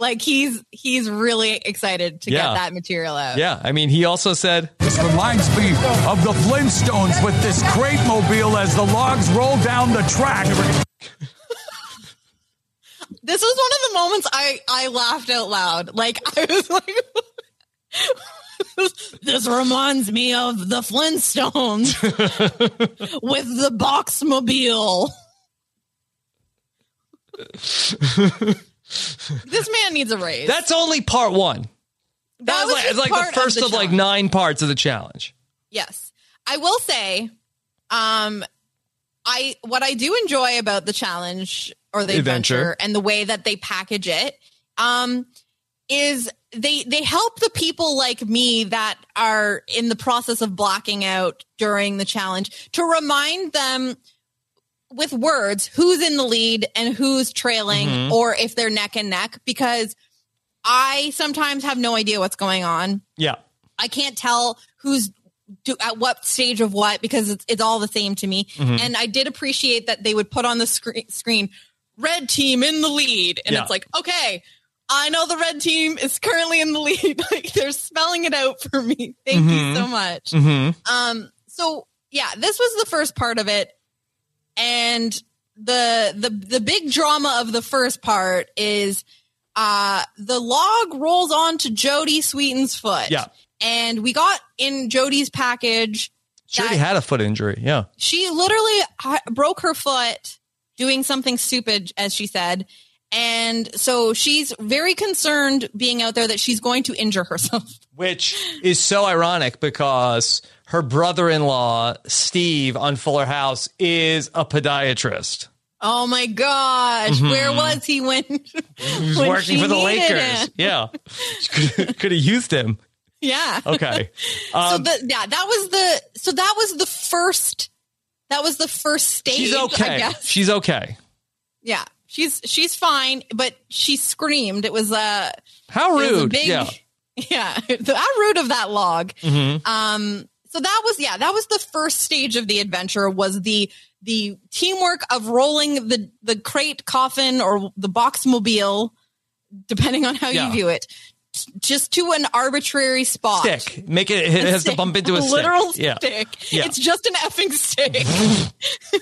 Like he's he's really excited to Yeah. get that material out. Yeah, I mean, he also said, This reminds me of the Flintstones with this crate mobile as the logs roll down the track. This was one of the moments I I laughed out loud. Like I was like. This reminds me of the Flintstones with the Boxmobile. This man needs a raise. "That's only part one." That That was was like, it's like the of first the of, like nine parts of the challenge. Yes. I will say, um, I what I do enjoy about the challenge or the Adventure. adventure, and the way that they package it, um, is they they help the people like me that are in the process of blocking out during the challenge to remind them with words who's in the lead and who's trailing Mhm. or if they're neck and neck because I sometimes have no idea what's going on. Yeah. I can't tell who's do, at what stage of what because it's, it's all the same to me. Mhm. And I did appreciate that they would put on the screen, screen red team in the lead. And Yeah. it's like, okay, I know the red team is currently in the lead. like they're spelling it out for me. Thank you Mhm. so much. Mm-hmm. Um, so yeah, this was the first part of it. And the the the big drama of the first part is uh the log rolls onto Jodie Sweetin's foot. Yeah. And we got in Jodie's package She already had a foot injury. Yeah. she literally broke her foot doing something stupid, as she said. And so she's very concerned being out there that she's going to injure herself. Which is so ironic because her brother in law, Steve, on Fuller House, is a podiatrist. Oh my gosh. Mhm. Where was he when, He was when working for the Lakers. him? Yeah. Could have used him. Yeah. Okay. so Um, the, yeah, that was the so that was the first that was the first stage. she's I okay. guess. She's okay. Yeah. She's she's fine, but she screamed. It was uh How was a rude. big- yeah. Yeah. The how rude of that log. Mhm. Um, so that was yeah, that was the first stage of the adventure was the the teamwork of rolling the the crate coffin or the box mobile, depending on how Yeah. you view it, just to an arbitrary spot. Stick. Make it, it has to bump into a stick. literal Yeah. stick. Yeah. It's just an effing stick.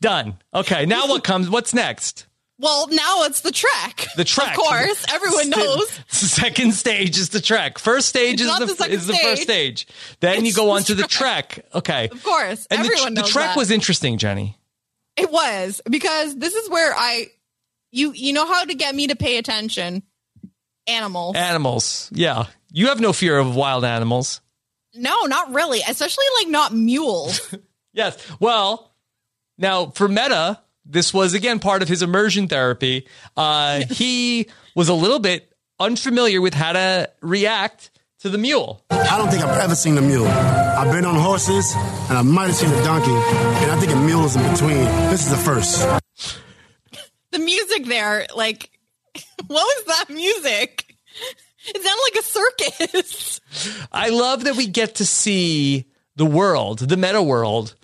Done. Okay. Now what comes? What's next? Well, now it's the trek. The trek. Of course, everyone knows. Second stage is the trek. First stage It's is the, the is the first stage. Then you It's go the on to the trek. Okay. Of course, And the, everyone the knows trek that. was interesting, Jenny. It was because this is where I, you you know how to get me to pay attention. Animals. Animals. Yeah. You have no fear of wild animals. No, not really. Especially like not mules. Yes. Well, now for Metta, this was again part of his immersion therapy. Uh, he was a little bit unfamiliar with how to react to the mule. I don't think I've ever seen a mule. I've been on horses, and I might have seen a donkey, and I think a mule is in between. This is the first. the music there, like, what was that music? It sounded like a circus. I love that we get to see the world, the metta world,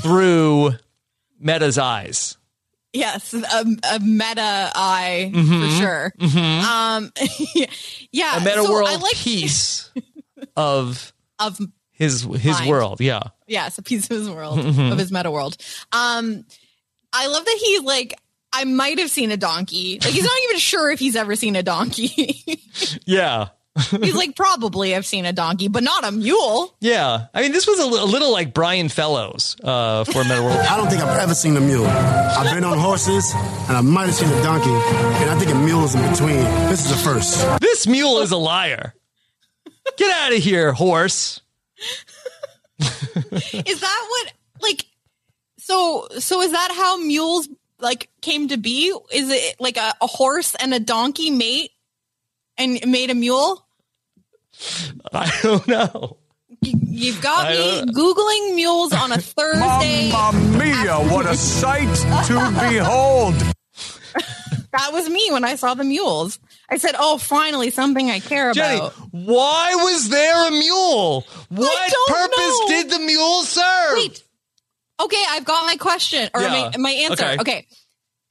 through Metta's eyes. Yes, a, a meta eye Mhm. for sure. Mhm. Um, yeah, a meta so world I like piece of of his his Mind. world. Yeah. yes, a piece of his world Mhm. of his meta world. Um, I love that he like, I might have seen a donkey. Like he's not even sure if he's ever seen a donkey. Yeah. He's like, probably I've seen a donkey, but not a mule. Yeah, I mean, this was a, li- a little like Brian Fellows uh, for Metta World. I don't think I've ever seen a mule. I've been on horses, and I might have seen a donkey, and I think a mule is in between. This is the first. This mule is a liar. Get out of here, horse. Is that what like? So so is that how mules like came to be? Is it like a, a horse and a donkey mate and made a mule? I don't know. You've got I me googling mules on a Thursday. Mamma mia, what a sight to behold. That was me when I saw the mules. I said, "Oh, finally something I care Jenny, about." why was there a mule? What purpose know. did the mule serve? Wait. Okay, I've got my question or Yeah. my, my answer. Okay. Okay.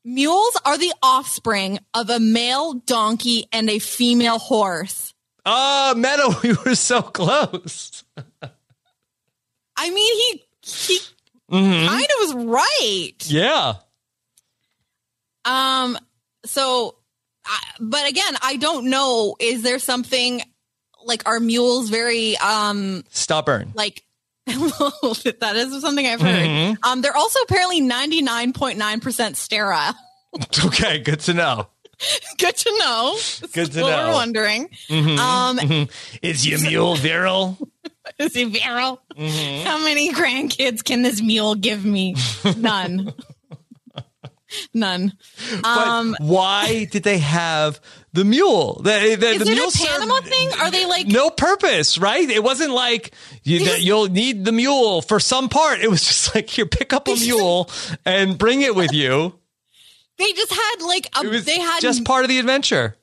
Mules are the offspring of a male donkey and a female horse. Ah, Metta, we were so close. I mean, he he Mhm. kind of was right. Yeah. Um. So, I, but again, I don't know. Is there something like are mules very um Stubborn. like? that is something I've heard. Mhm. Um, they're also apparently ninety nine point nine percent sterile. Okay, good to know. Good to know. Good to know. we're wondering. Mhm, Um, mhm. Is your mule virile? is he virile? Mhm. How many grandkids can this mule give me? None. None. But Um, why did they have the mule? The, the, is the it mule a served Panama thing? Are they like? no purpose, right? It wasn't like you, that you'll need the mule for some part. It was just like here, pick up a mule and bring it with you. They just had like a. It was they had just part of the adventure.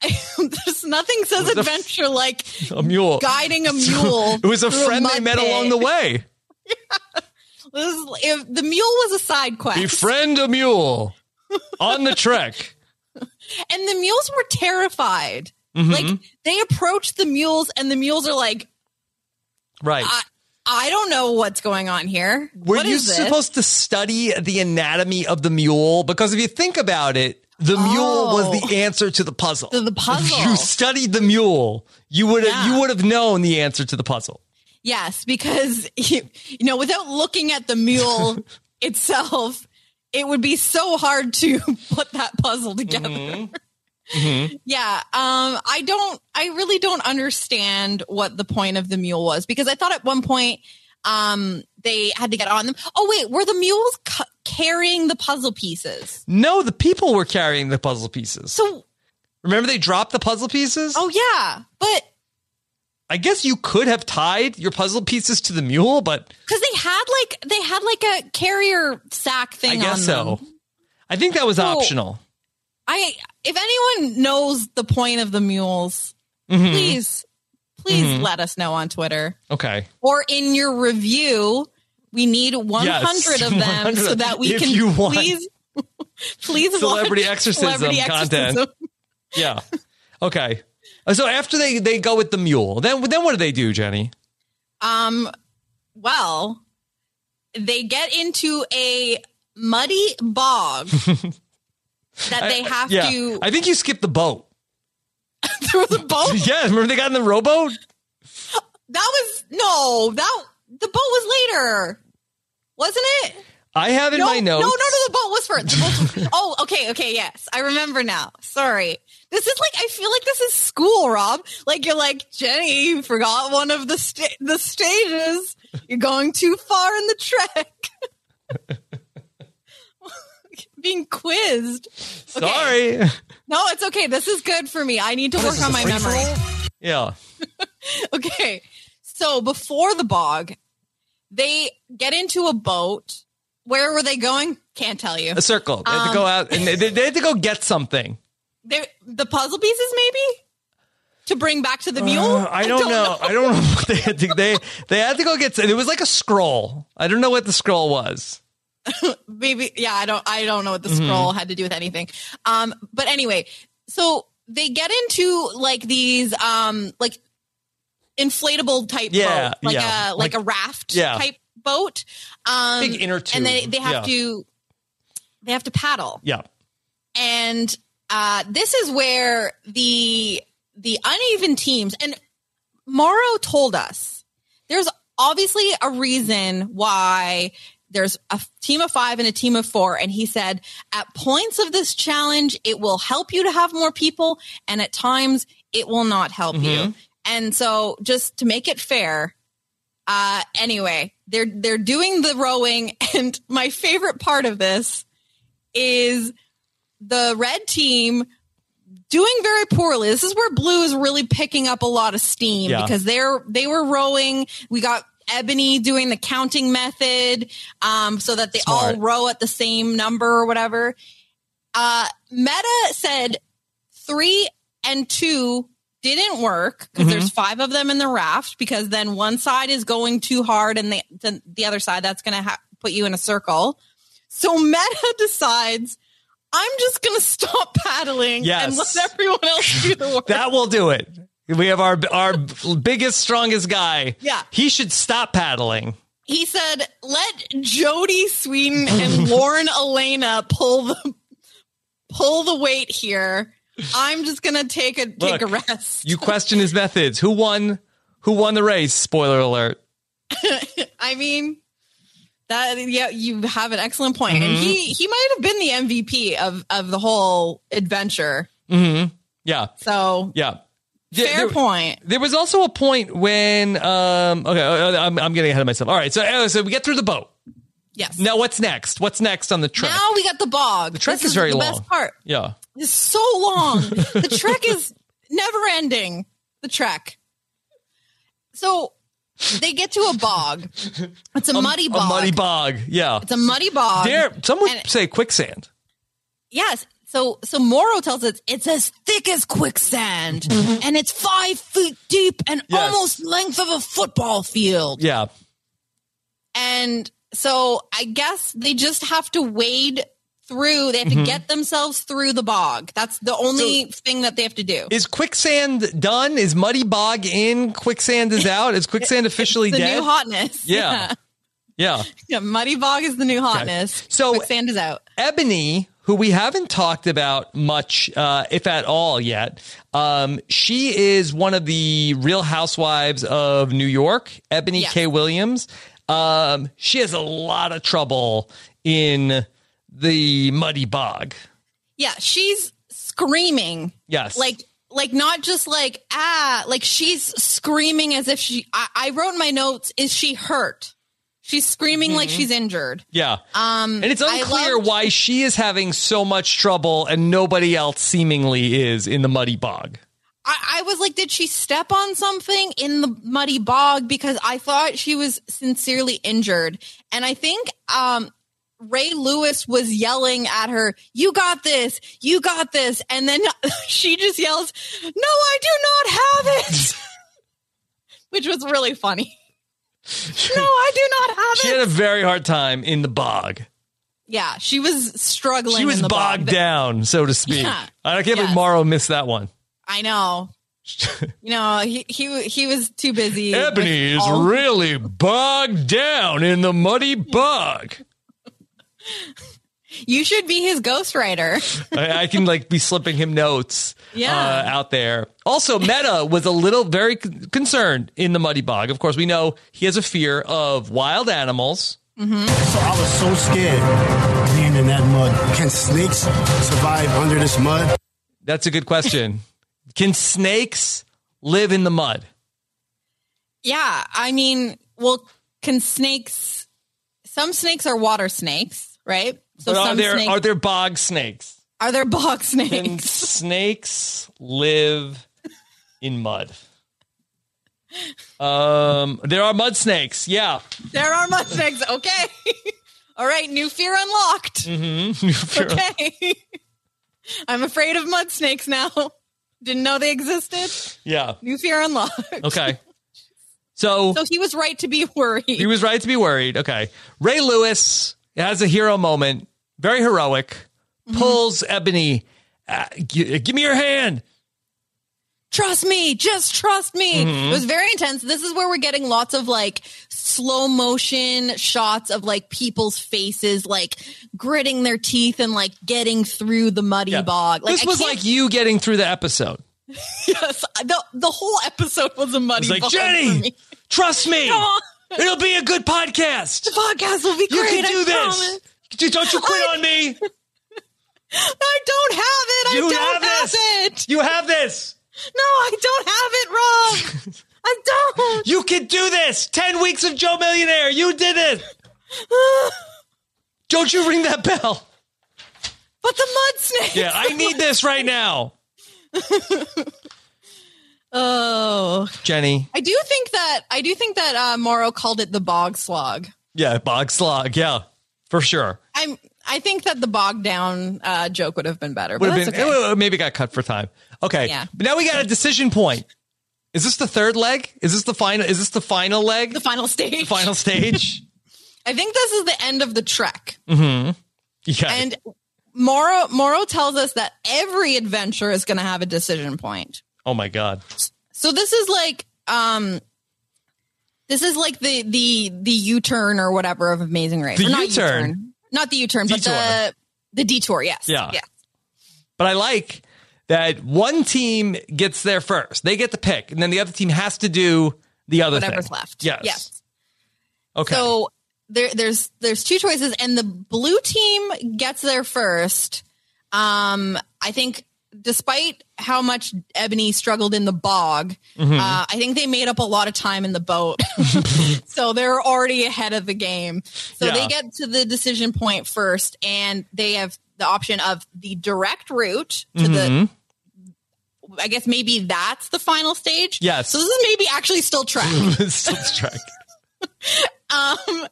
There's nothing says was a- adventure like A mule guiding a mule. It was a friend they met pit. along the way. This is- if the mule was a side quest, Befriend a mule on the trek. and the mules were terrified. Mhm. Like they approach the mules, and the mules are like, Right. I, don't know what's going on here. Were What you is this?" supposed to study the anatomy of the mule? Because if you think about it, the mule was the answer to the puzzle. To the If puzzle. you studied the mule, you would have Yeah. you would have known the answer to the puzzle. Yes, because you, you know, without looking at the mule itself, it would be so hard to put that puzzle together. Mm-hmm. Yeah, um, I don't. I really don't understand what the point of the mule was because I thought at one point um, they had to get on them. Oh wait, were the mules cu- carrying the puzzle pieces? No, the people were carrying the puzzle pieces. So remember they dropped the puzzle pieces? Oh yeah, but I guess you could have tied your puzzle pieces to the mule, but because they had like they had like a carrier sack thing. on. I guess so. I think that was So- optional. I if anyone knows the point of the mules, Mhm. please please Mhm. let us know on Twitter Okay. or in your review. We need 100 of them 100 so that we if can you want please please Celebrity exorcism Celebrity content. Exorcism. Yeah. Okay. Uh, So after they they go with the mule, then then what do they do, Jenny? Um well, they get into a muddy bog that they I- have yeah. to I think you skipped the boat. through the boat. yeah, remember they got in the rowboat? That was no, that the boat was later. Wasn't it? I have in no, my notes. No, no, no, the boat was first. The boat- oh, okay, okay, yes. I remember now. Sorry. This is like I feel like this is school, Rob. Like you're like, Jenny, you forgot one of the sta- the stages. You're going too far in the trek. Being quizzed. Okay. Sorry. No, it's okay. This is good for me. I need to What is work this, on my memory. Yeah. Okay. So before the bog, they get into a boat. Where were they going? Can't tell you. A circle. They had to Um, go out and they, they had to go get something. They, the puzzle pieces, maybe to bring back to the mule. Uh, I don't, know. I don't know what they had to. They they had to go get. It was like a scroll. I don't know what the scroll was. maybe yeah i don't i don't know what the Mhm. scroll had to do with anything um but anyway so they get into like these um like inflatable type Yeah, boat like yeah. a like, Like- a raft yeah. type boat um Big inner tube, and they they have yeah. to they have to paddle Yeah. and uh this is where the the uneven teams. And Mauro told us there's obviously a reason why there's a team of five and a team of four. And he said, at points of this challenge, it will help you to have more people. And at times, it will not help you. Mhm. And so just to make it fair, uh, anyway, they're, they're doing the rowing. And my favorite part of this is the red team doing very poorly. This is where blue is really picking up a lot of steam Yeah. because they're they were rowing. We got Eboni doing the counting method um, so that they Smart. all row at the same number or whatever. Uh, Metta said three and two didn't work because Mhm. there's five of them in the raft because then one side is going too hard and the the, the other side that's going to ha- put you in a circle. So Metta decides I'm just going to stop paddling Yes. and let everyone else do the work. That will do it. We have our our biggest, strongest guy. Yeah. He should stop paddling. he said, "Let Jodie Sweetin and Lauren Alaina pull the pull the weight here. I'm just gonna take a take a rest." You question his methods. Who won? Who won the race? Spoiler alert. I mean, that yeah, you have an excellent point. and Mhm. he he might have been the MVP of of the whole adventure. hmm Yeah. So Yeah. Fair there, point. There was also a point when, um, okay, uh, I'm, I'm getting ahead of myself. All right, so uh, so we get through the boat. Yes. Now what's next? What's next on the trek? Now we got the bog. The trek this is very the long. Best part. Yeah. It's so long. the trek is never ending. The trek. So they get to a bog. It's a, muddy bog. A muddy bog. Yeah. It's a muddy bog. Dare someone And- say quicksand? Yes. So so Mauro tells us it's as thick as quicksand and it's five feet deep and Yes. almost length of a football field. Yeah. And so I guess they just have to wade through. They have Mhm. to get themselves through the bog. That's the only thing that they have to do. Is quicksand done? Is muddy bog in? Quicksand is out. Is quicksand officially the dead? new hotness. Yeah. Yeah. Yeah, Muddy Bog is the new hotness. So quicksand is out. Ebony, who we haven't talked about much, uh, if at all yet, um, she is one of the Real Housewives of New York, Eboni Yes. K. Williams. Um, she has a lot of trouble in the muddy bog. Yeah, she's screaming. Yes. Like like not just like ah, like she's screaming as if she I, I wrote in my notes, is she hurt? She's screaming like Mhm. she's injured. Yeah. Um And it's unclear loved- why she is having so much trouble and nobody else seemingly is in the muddy bog. I, I was like, did she step on something in the muddy bog? Because I thought she was sincerely injured. And I think um, Ray Lewis was yelling at her, You got this, you got this. And then she just yells, No, I do not have it. Which was really funny. no, I do not have it. She had a very hard time in the bog. yeah, she was struggling. She was bogged bog. down, so to speak. Yeah. I can't believe Yes. Mauro missed that one. I know. you know, he, he he was too busy. Eboni is all- oh. really bogged down in the muddy bog. You should be his ghostwriter. I, I can like be slipping him notes Yeah. uh, out there. Also, Metta was a little very c- concerned in the muddy bog. Of course, we know he has a fear of wild animals. Mm-hmm. So I was so scared being in that mud. Can snakes survive under this mud? That's a good question. Can snakes live in the mud? Yeah, I mean, well, can snakes? Some snakes are water snakes, right? So but are there snakes are there bog snakes? are there bog Can snakes? snakes live in mud? Um, there are mud snakes. Yeah. there are mud snakes. Okay, all right. New fear unlocked. Mm-hmm. Okay, I'm afraid of mud snakes now. Didn't know they existed. Yeah. New fear unlocked. Okay. So So he was right to be worried. he was right to be worried. Okay. Ray Lewis has a hero moment, very heroic, Mm-hmm. pulls Eboni, uh, gi- give me your hand. trust me, just trust me. Mhm. It was very intense. This is where we're getting lots of like slow motion shots of like people's faces, like gritting their teeth and like getting through the muddy bog. Like this was like you getting through the episode. yes, the the whole episode was a muddy. It's like Jenny, trust me, Come on. It'll be a good podcast. The podcast will be You great. You can do I this. promise. Don't you quit on me. I don't have it. You I don't have have, it. You have this. No, I don't have it, Rob. I don't. You can do this. Ten weeks of Joe Millionaire. You did it. Don't you ring that bell? But the mud snake. Yeah, I need this right now. Oh, Jenny. I do think that I do think that uh, Mauro called it the bog slog. Yeah, bog slog. Yeah, for sure. I'm. I think that the bog down uh, joke would have been better. But Would have been okay. maybe got cut for time. Okay. Yeah. But now we got a decision point. Is this the third leg? Is this the final? Is this the final leg? the final stage. The final stage. I think this is the end of the trek. mm-hmm. Yeah. And Mauro Mauro tells us that every adventure is going to have a decision point. Oh my god. So this is like um this is like the the the U-turn or whatever of Amazing Race. The Or not U-turn? Not the U-turn, but the the detour, yes. Yeah. Yeah. But I like that one team gets there first. They get the pick, and then the other team has to do the other Whatever's thing. left. Yes. Yes. Okay. So there there's there's two choices and the blue team gets there first. Um I think despite how much Eboni struggled in the bog, Mhm. uh, I think they made up a lot of time in the boat. so they're already ahead of the game. So Yeah. they get to the decision point first and they have the option of the direct route to the Mhm. I guess maybe that's the final stage. Yes. So this is maybe actually still track. Still track. um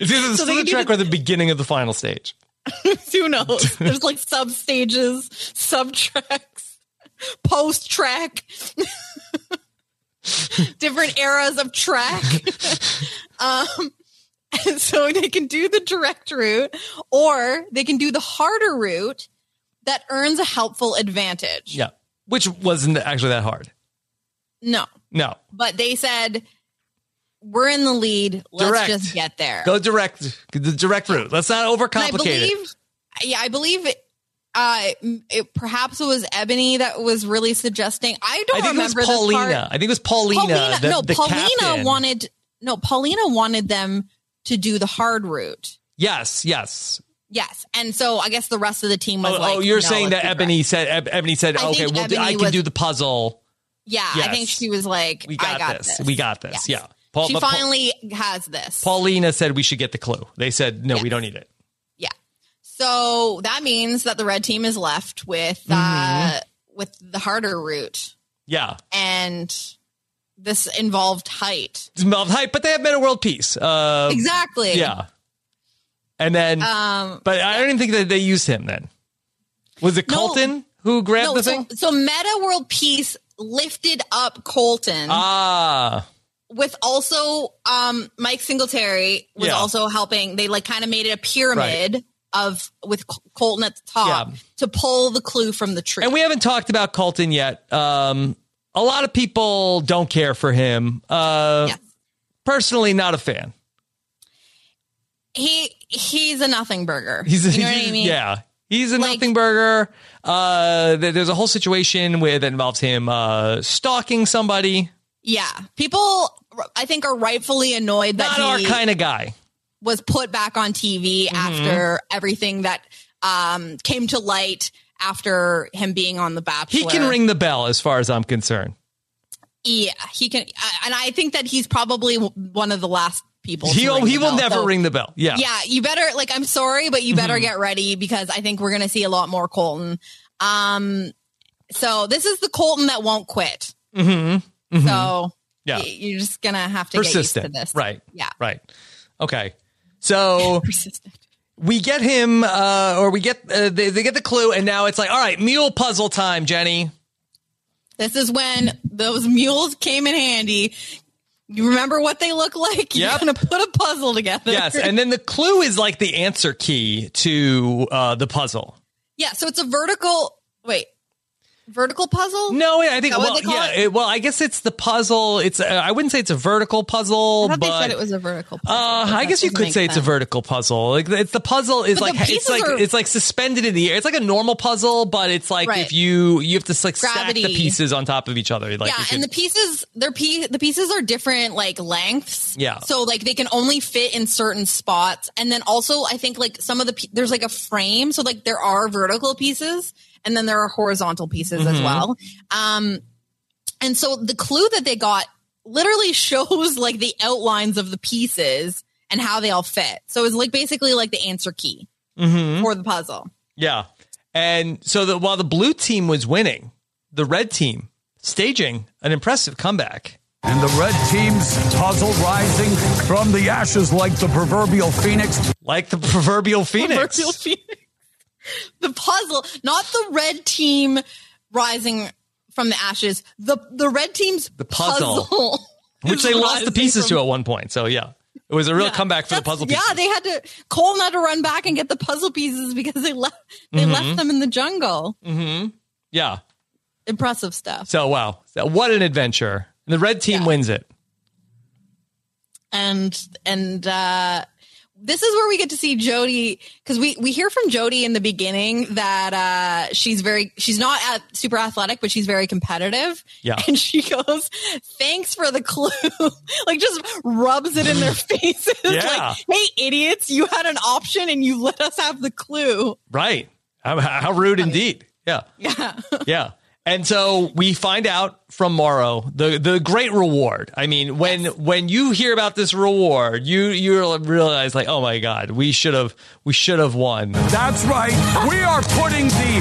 It's either the So still the do track the- or the beginning of the final stage. Who knows? There's like sub stages, sub tracks, post track, different eras of track. um, and so they can do the direct route or they can do the harder route that earns a helpful advantage. Yeah. Which wasn't actually that hard. No, No. but they said, we're in the lead. Let's Direct. just get there. Go direct. The direct route. Let's not overcomplicate it. believe, yeah, I believe it, uh, it, perhaps it was Eboni that was really suggesting. I don't I think it was remember Paulina. part. I think it was Paulina. Paulina, the, no, the Paulina captain. wanted no, Paulina wanted them to do the hard route. Yes, yes. Yes, and so I guess the rest of the team was Oh, like, oh, you're no, saying that Eboni said Eb- Eboni said, I okay, well, Eboni I can was- do the puzzle. Yeah, I think she was like, We I got, got this. this. We got this. Yeah. Paul, she but Paul- finally has this. Paulina said we should get the clue. They said no, we don't need it. Yeah. So that means that the red team is left with uh Mm-hmm. with the harder route. Yeah. And this involved height. It's Melv hype, but they have metta world peace. Uh, Exactly. Yeah. And then, Um but I don't even think that they used him then. Was it No. Colton who grabbed no, the so, thing? so Metta World Peace lifted up Colton Ah, with also um Mike Singletary was Yeah. also helping. They like kind of made it a pyramid of with Colton at the top Yeah. to pull the clue from the tree. and we haven't talked about Colton yet. Um, a lot of people don't care for him. Uh, Personally, not a fan. he he's a nothing burger. He's a, you know what I mean? Yeah. He's a nothing burger. Uh, there's a whole situation where that involves him uh, stalking somebody. Yeah. People I think are rightfully annoyed that Not our kind of guy. was put back on TV Mm-hmm. after everything that um came to light after him being on The Bachelor. He can ring the bell, as far as I'm concerned. Yeah, he can, I- and I think that he's probably one of the last people. He ring he will bell. never So- ring the bell. Yeah. yeah. You better like. I'm sorry, but you better Mhm. get ready because I think we're going to see a lot more Colton. Um, so this is the Colton that won't quit. Mm-hmm. So Yeah. you're just gonna have to get used to persistent. this, Right. Yeah. Right. Okay. So Persistent. we get him, uh, or we get uh, they, they get the clue, and now it's like, all right, mule puzzle time, Jenny. This is when those mules came in handy. You remember what they look like? You're Yep. gonna put a puzzle together. Yes, and then the clue is like the answer key to uh, the puzzle. yeah. So it's a vertical. Wait. Vertical puzzle? No, I think well, yeah. it? it- well, I guess it's the puzzle. It's uh, I wouldn't say it's a vertical puzzle, I thought but they said it was a vertical puzzle. Uh, I guess you could say it's a vertical puzzle. Like it's the puzzle is But like it's like are- it's like suspended in the air. It's like a normal puzzle, but it's like Right. if you you have to like stack the pieces on top of each other. Like yeah, and the pieces, they're pe- the pieces are different like lengths. Yeah. So like they can only fit in certain spots, and then also I think like some of the there's like a frame, so like there are vertical pieces, and then there are horizontal pieces as Mhm. well. Um, and so the clue that they got literally shows like the outlines of the pieces and how they all fit. So it's like basically like the answer key Mhm. for the puzzle. yeah. And so that while the blue team was winning, the red team staging an impressive comeback. And the red team's puzzle rising from the ashes like the proverbial phoenix. Like the proverbial phoenix. Proverbial phoenix. The puzzle, not the red team rising from the ashes. The the red team's The puzzle. puzzle Which they lost the pieces from- to at one point. So yeah. It was a real comeback for the puzzle pieces. Yeah, they had to. Colton had to run back and get the puzzle pieces because they left. They Mhm. left them in the jungle. Mm-hmm. Yeah. Impressive stuff. So wow. So what an adventure. And the red team wins it. and and uh this is where we get to see Jodie because we we hear from Jodie in the beginning that uh she's very she's not at super athletic but she's very competitive Yeah. and she goes thanks for the clue like just rubs it in their faces Yeah. like hey idiots you had an option and you let us have the clue Right. How, how rude indeed. Yeah. yeah Yeah. And so we find out from Mauro the the great reward. I mean, when when you hear about this reward, you you realize like, oh my god, we should have we should have won. That's right. We are putting the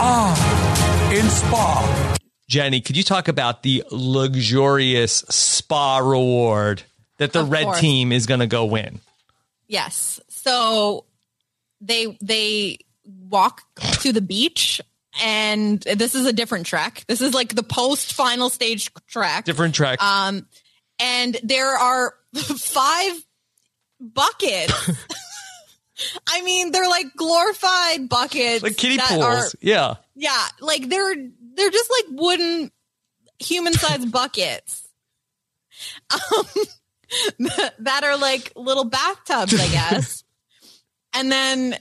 ah in spa. Jenny, could you talk about the luxurious spa reward that the Of red course. team is going to go win? Yes. So they they walk to the beach and this is a different track. This is like the post final stage track. Different track. Um and there are five buckets. I mean, they're like glorified buckets. like kiddie pools. are- yeah. yeah, like they're they're just like wooden human-sized buckets. Um, that are like little bathtubs, I guess. and then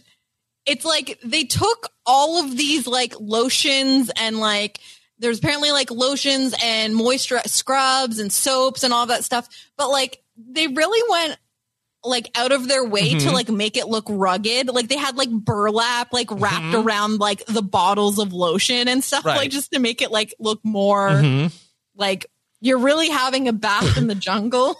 it's like they took all of these like lotions and like there's apparently like lotions and moisture scrubs and soaps and all that stuff, but like they really went like out of their way to Mhm. like make it look rugged. Like they had like burlap like wrapped Mhm. around like the bottles of lotion and stuff, Right. like just to make it like look more Mhm. like you're really having a bath in the jungle.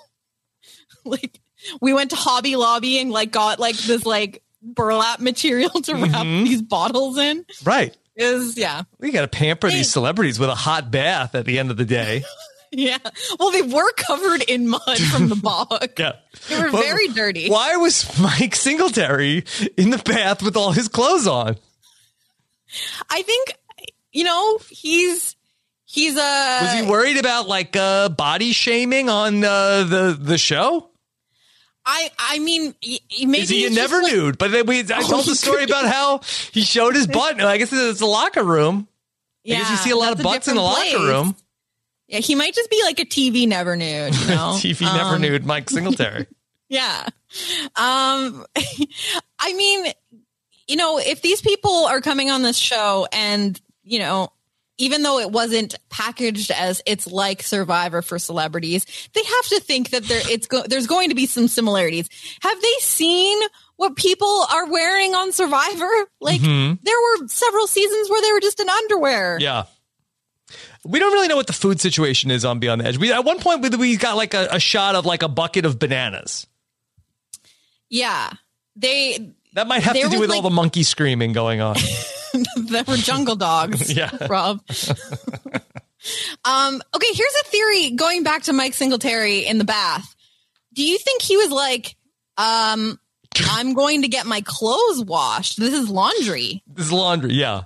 like we went to Hobby Lobby and like got like this like burlap material to wrap Mhm. these bottles in. Right. Is yeah. We got to pamper these celebrities with a hot bath at the end of the day. Yeah. Well, they were covered in mud from the bog. Yeah. They were very dirty. Why was Mike Singletary in the bath with all his clothes on? I think you know, he's he's uh Was he worried about like uh, body shaming on uh, the the show? I I mean y- maybe Is he never like- nude? But then we I told the story about how he showed his butt. I guess it's a locker room. I guess you see a lot of butts in the different locker room. Yeah, he might just be like a TV never nude, you know. TV never Um, nude Mike Singletary. Yeah. Um I mean, you know, if these people are coming on this show and, you know, even though it wasn't packaged as it's like Survivor for celebrities, they have to think that there it's go- there's going to be some similarities. Have they seen what people are wearing on Survivor? Like Mhm. there were several seasons where they were just in underwear. Yeah. We don't really know what the food situation is on Beyond the Edge. We at one point we, we got like a, a shot of like a bucket of bananas. Yeah. They That might have to do with all the monkey screaming going on. that were jungle dogs. Yeah. Rob. um, okay, here's a theory going back to Mike Singletary in the bath. Do you think he was like, um, I'm going to get my clothes washed. This is laundry. this is laundry, yeah.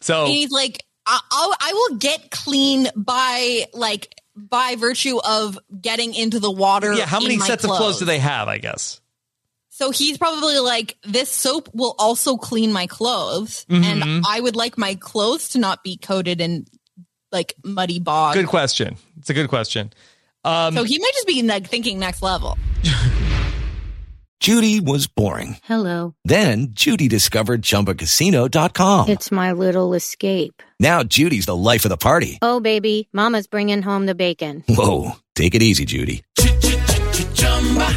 So And he's like, I- I'll, I will get clean by like by virtue of getting into the water. yeah, how many sets of clothes do they have? I guess So he's probably like, this soap will also clean my clothes. Mhm. And I would like my clothes to not be coated in like muddy bog. Good question. It's a good question. Um, so he might just be like thinking next level. Judy was boring. Hello. Then Judy discovered ChumbaCasino.com. It's my little escape. Now Judy's the life of the party. Oh, baby, Mama's bringing home the bacon. Whoa, take it easy, Judy.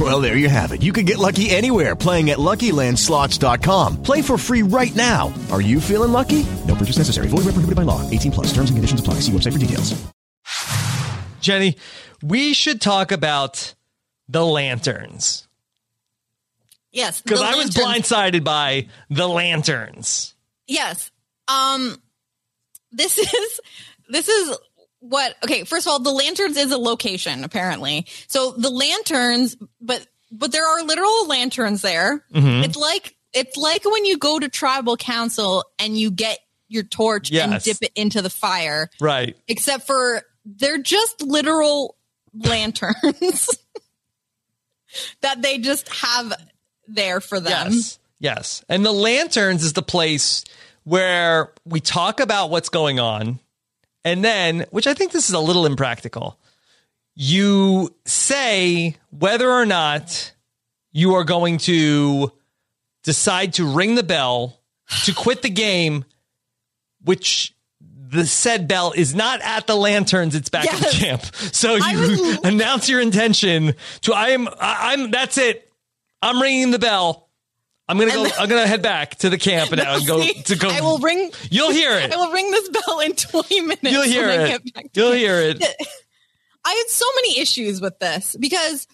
Well, there you have it. You can get lucky anywhere playing at LuckyLandSlots.com. Play for free right now. Are you feeling lucky? No purchase necessary. Void where prohibited by law. 18 plus. Terms and conditions apply. See website for details. Jenny, we should talk about the lanterns Yes. because I was blindsided by the lanterns. Yes. Um this is this is what okay, first of all, the lanterns is a location, apparently. So the lanterns, but but there are literal lanterns there. Mhm. It's like it's like when you go to tribal council and you get your torch and dip it into the fire. Right. Except for they're just literal lanterns that they just have there for them. Yes. Yes. And the lanterns is the place where we talk about what's going on. And then, which I think this is a little impractical, you say whether or not you are going to decide to ring the bell to quit the game, which the said bell is not at the lanterns, it's back at the camp. So you announce your intention to I am I- I'm that's it. I'm ringing the bell. I'm gonna go. I'm gonna head back to the camp and, and go See, to go. I will ring. You'll hear it. I will ring this bell in 20 minutes. You'll hear it. get back to You'll camp. hear it. I had so many issues with this because,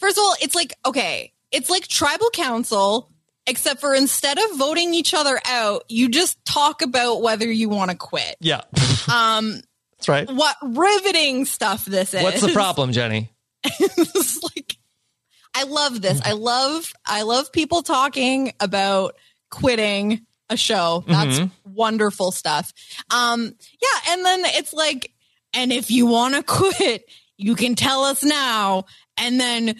first of all, it's like, okay, it's like tribal council, except for instead of voting each other out, you just talk about whether you want to quit. Yeah, Um, that's right. what riveting stuff this is. What's the problem, Jenny? It's like, I love this. I love, I love people talking about quitting a show. That's Mhm. wonderful stuff. Um, yeah. And then it's like, and if you want to quit, you can tell us now and then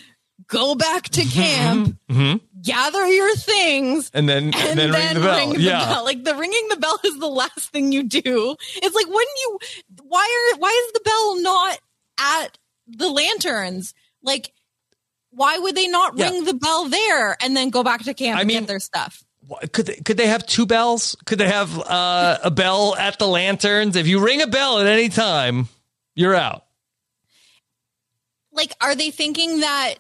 go back to camp, mm-hmm. gather your things. And then and, then, ring the bell. yeah. Like the ringing the bell is the last thing you do. It's like when you why are why is the bell not at the lanterns? Like why would they not Yeah. ring the bell there and then go back to camp I and mean- get their stuff? Could they, could they have two bells? Could they have uh, a bell at the lanterns? If you ring a bell at any time, you're out. Like are they thinking that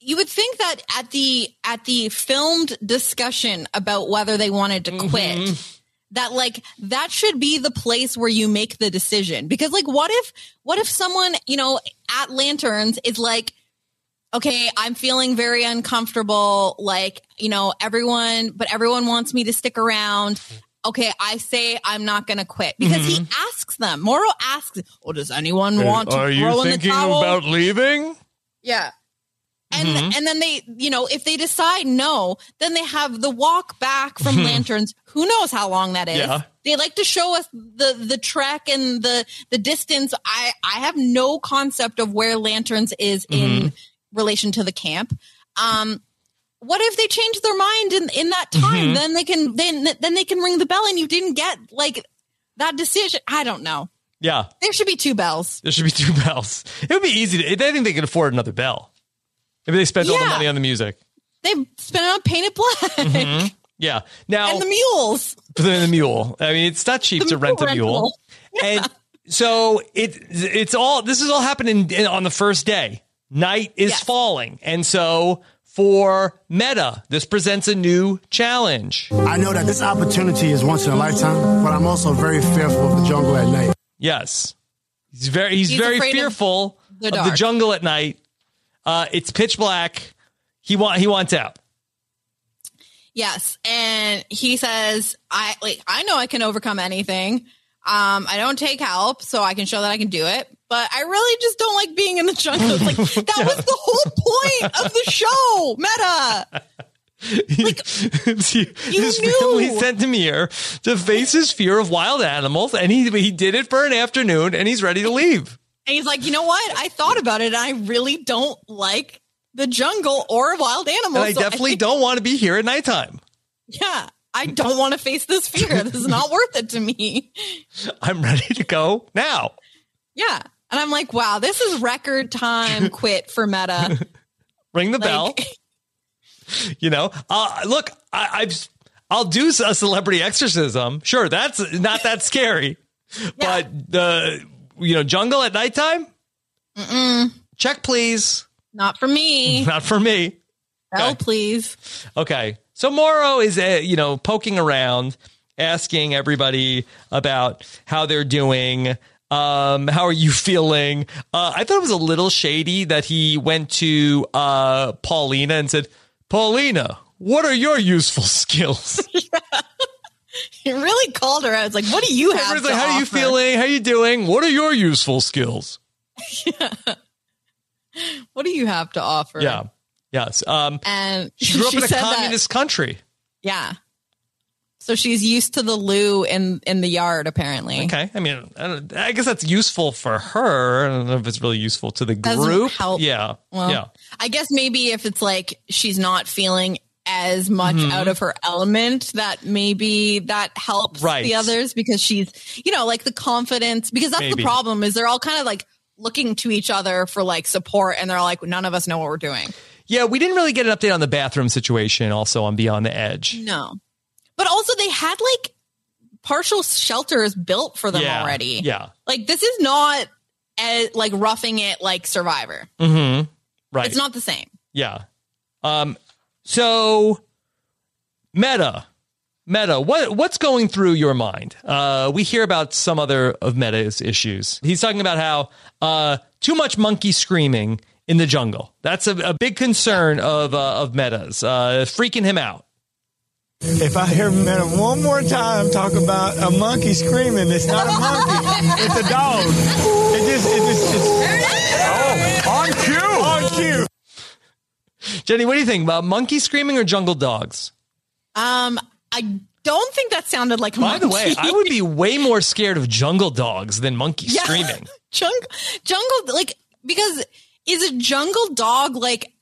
you would think that at the at the filmed discussion about whether they wanted to quit Mm-hmm. that like that should be the place where you make the decision because like what if what if someone you know at lanterns is like okay i'm feeling very uncomfortable like you know everyone but everyone wants me to stick around okay i say i'm not gonna quit because he asks them mauro asks oh does anyone want to Are you throw in the thinking towel about leaving? yeah. And Mhm. and then they, you know, if they decide no, then they have the walk back from Mhm. lanterns. Who knows how long that is? Yeah. They like to show us the the trek and the the distance. I I have no concept of where lanterns is in Mm-hmm. Relation to the camp. Um what if they change their mind in in that time? Mhm. Then they can then then they can ring the bell and you didn't get like that decision. I don't know. Yeah, There should be two bells. there should be two bells. It would be easy. To, I think they could afford another bell. Maybe they spent all the money on the music. They spent it on painted black Mhm. Yeah. Now and the mules. the, the mule. I mean, it's not cheap The to rent a mule mule. And so it it's all this is all happening on the first day. Night is falling, and so for Metta, this presents a new challenge. I know that this opportunity is once in a lifetime, but I'm also very fearful of the jungle at night. Yes, he's very he's, He's very afraid of fearful the of the jungle at night. Uh, it's pitch black. He want he wants out. Yes, and he says, "I like I know I can overcome anything. Um, I don't take help, so I can show that I can do it. But I really just don't like being in the jungle. Like that was the whole point of the show, Metta. his family sent him here to face his fear of wild animals, and he he did it for an afternoon, and he's ready to leave. And he's like, you know what? I thought about it, and I really don't like the jungle or wild animals. And I so definitely think- don't want to be here at nighttime. Yeah, I don't want to face this fear. This is not worth it to me. I'm ready to go now. Yeah. And I'm like, wow, this is record time quit for Metta. Ring the Like- bell. You know, uh, look, I, I've I'll do a celebrity exorcism. Sure, that's not that scary. But the you know jungle at nighttime. Mm-mm, Check, please. not for me. Not for me. Hell, please. Okay. So Mauro is, uh, you know, poking around, asking everybody about how they're doing. Um, how are you feeling? Uh, I thought it was a little shady that he went to uh, Paulina and said, Paulina, what are your useful skills? He really called her out. It's like, what do you have? To like, how are you feeling? How are you doing? What are your useful skills? What do you have to offer? Yeah. Yes. Um, And she grew up in a said that- communist country. yeah. So she's used to the loo in in the yard, apparently. Okay. I mean, I, I guess that's useful for her. I don't know if it's really useful to the Doesn't group. help. Yeah. Well, yeah. I guess maybe if it's like she's not feeling as much Mhm. out of her element, that maybe that helps Right. the others because she's, you know, like the confidence. Because that's Maybe. the problem is they're all kind of like looking to each other for like support, and they're like, none of us know what we're doing. Yeah, we didn't really get an update on the bathroom situation also on Beyond the Edge. No, but also they had like partial shelters built for them Yeah, already. yeah. like this is not as, like roughing it like Survivor. Mm-hmm. Right. It's not the same. Yeah. Um, so Metta. Metta, what what's going through your mind? Uh, we hear about some other of Metta's issues. He's talking about how uh, too much monkey screaming in the jungle. That's a, a big concern of uh, of Metta's, uh, freaking him out. If I hear Metta one more time talk about a monkey screaming, it's not a monkey, it's a dog. It just, it just, it's, oh, on cue, on cue. Jenny, what do you think about monkey screaming or jungle dogs? Um, I don't think that sounded like a By the way. I would be way more scared of jungle dogs than monkey Yeah. screaming. jungle jungle like because is a jungle dog like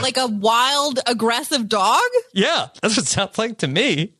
like a wild aggressive dog? Yeah, that's what it sounds like to me.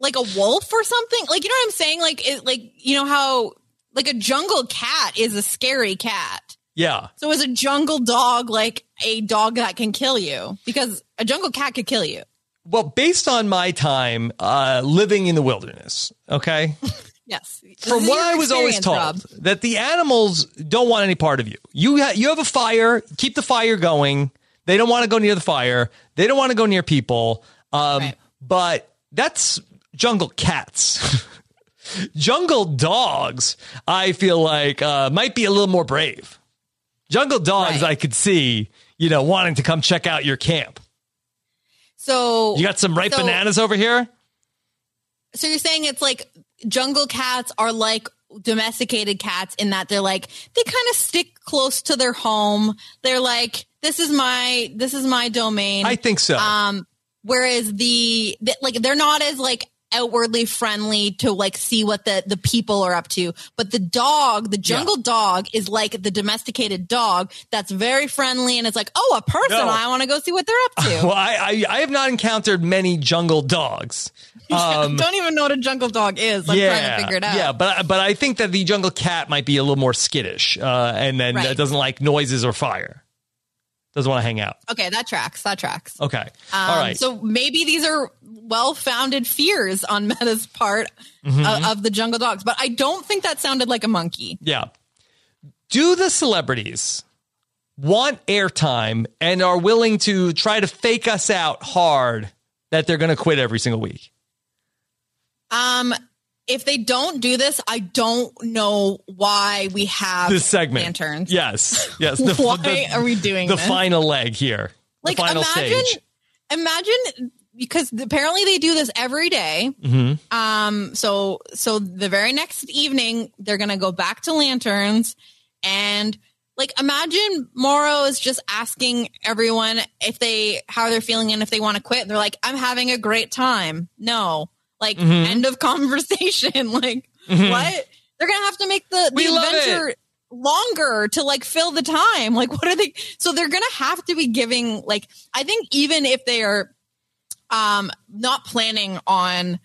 like a wolf or something? Like you know what i'm saying? Like it, like you know how like a jungle cat is a scary cat. Yeah. so is a jungle dog like a dog that can kill you? Because a jungle cat could kill you. Well, based on my time uh, living in the wilderness, okay, yes from what I was always told, Rob. that the animals don't want any part of you. You ha- you have a fire, keep the fire going. They don't want to go near the fire. They don't want to go near people. Um, But that's jungle cats. jungle dogs, I feel like uh, might be a little more brave. Jungle dogs, I could see, you know, wanting to come check out your camp. so You got some ripe so- bananas over here. So you're saying it's like jungle cats are like domesticated cats in that they're like they kind of stick close to their home. They're like this is my this is my domain. I think so. Um whereas the, the like they're not as like outwardly friendly to like see what the the people are up to but the dog the jungle dog is like the domesticated dog that's very friendly and it's like oh a person No. i want to go see what they're up to Well, I, I I have not encountered many jungle dogs. Um, don't even know what a jungle dog is i'm trying to figure it out Yeah, but but I think that the jungle cat might be a little more skittish, uh, and then Right. uh, doesn't like noises or fire. Doesn't want to hang out. Okay, that tracks. That tracks. Okay, Um, all right. So maybe these are well-founded fears on Metta's part Mhm. of, of the jungle dogs, but I don't think that sounded like a monkey. yeah. Do the celebrities want airtime and are willing to try to fake us out hard that they're going to quit every single week? Um, if they don't do this, I don't know why we have This segment. lanterns. Yes. Yes. The, Why the- are we doing the this? final leg here? Like the final imagine, stage. imagine because apparently they do this every day. Mhm. Um, so so the very next evening they're gonna go back to lanterns and like imagine Mauro is just asking everyone if they how they're feeling and if they want to quit. They're like, I'm having a great time. No. Like Mhm. end of conversation. like Mhm. what? They're gonna have to make the, the We adventure longer to like fill the time. Like what are they so they're gonna have to be giving like I think even if they are um not planning on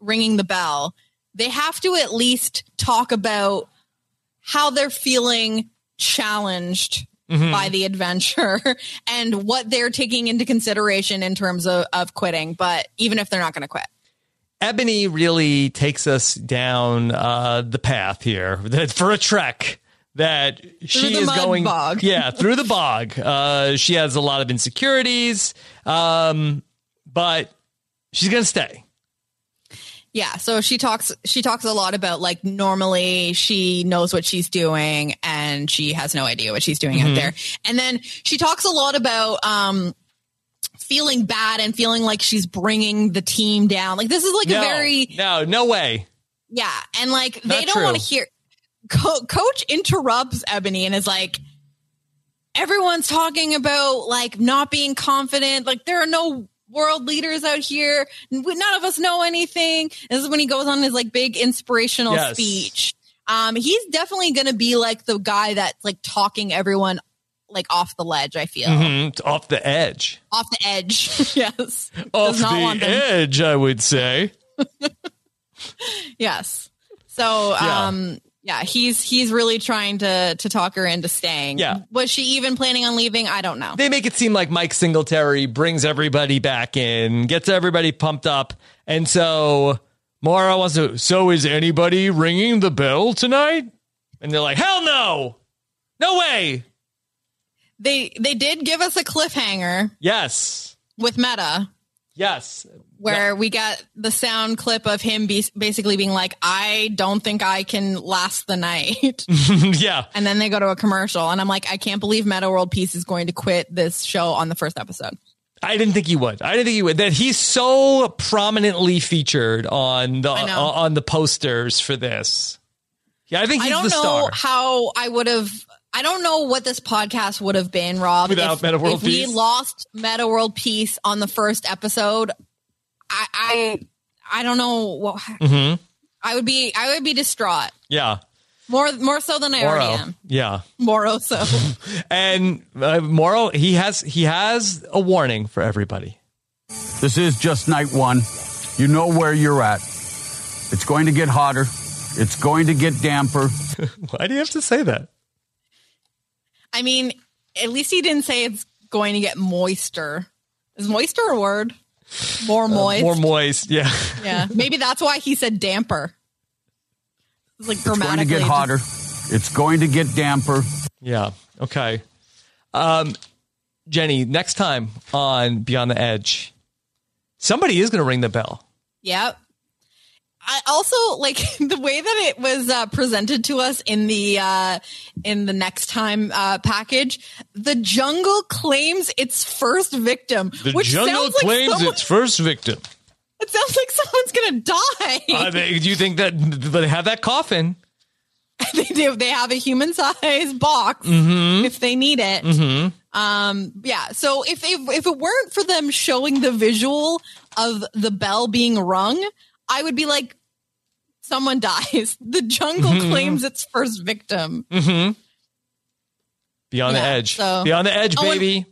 ringing the bell, they have to at least talk about how they're feeling challenged Mhm. by the adventure and what they're taking into consideration in terms of, of quitting. But even if they're not going to quit. Eboni really takes us down uh, the path here for a trek that she is going bog. yeah through the bog uh, she has a lot of insecurities um, but she's gonna stay Yeah, so she talks she talks a lot about like normally she knows what she's doing and she has no idea what she's doing Mhm. out there. And then she talks a lot about um feeling bad and feeling like she's bringing the team down. Like this is like no, a very no no way yeah, and like they Not don't want to hear Co- coach interrupts Eboni and is like everyone's talking about like not being confident, like there are no world leaders out here. None of us know anything. This is when he goes on his like big inspirational Yes. speech. Um, he's definitely going to be like the guy that's like talking everyone like off the ledge. I feel Mhm, off the edge off the edge. yes, off Does not the edge I would say Yes. So, Yeah. um, yeah, he's he's really trying to to talk her into staying. Yeah. Was she even planning on leaving? I don't know. they make it seem like Mike Singletary brings everybody back in, gets everybody pumped up, and so Mauro wants to. So is anybody ringing the bell tonight? And they're like, "Hell no, no way." They they did give us a cliffhanger Yes, with Metta yes, where we got the sound clip of him be, basically being like, "I don't think I can last the night," yeah. and then they go to a commercial, and I'm like, I can't believe Metta World Peace is going to quit this show on the first episode. I didn't think he would. I didn't think he would. That he's so prominently featured on the know. Uh, on the posters for this. Yeah, I think he's I don't the know star. how I would have. I don't know what this podcast would have been, Rob, Without if, Metta World if we lost Metta World Peace on the first episode. I, I, I don't know. What, hmm I would be. I would be distraught Yeah, more, more so than I Moro. already am. Yeah, More so. and uh, Mauro, he has he has a warning for everybody. This is just night one. You know where you're at. It's going to get hotter. It's going to get damper. Why do you have to say that? I mean, at least he didn't say it's going to get moister. Is moister a word? More moist. Uh, More moist. Yeah. yeah, maybe that's why he said damper. It's like It's going to grammatically. get just- hotter. It's going to get damper. Yeah. Okay. Um, Jenny, next time on Beyond the Edge, somebody is going to ring the bell. Yep. I also like the way that it was uh, presented to us in the uh, in the next time uh, package. The jungle claims its first victim, The which jungle sounds like claims someone- its first victim. It sounds like someone's gonna die. Uh, they, do you think that they have that coffin? they do. They have a human sized box Mhm. if they need it. Mm-hmm. Um, yeah. So if they, if it weren't for them showing the visual of the bell being rung, I would be like, someone dies. The jungle Mhm. claims its first victim. Mm-hmm. Beyond the Edge. so- Beyond the Edge, Oh, baby.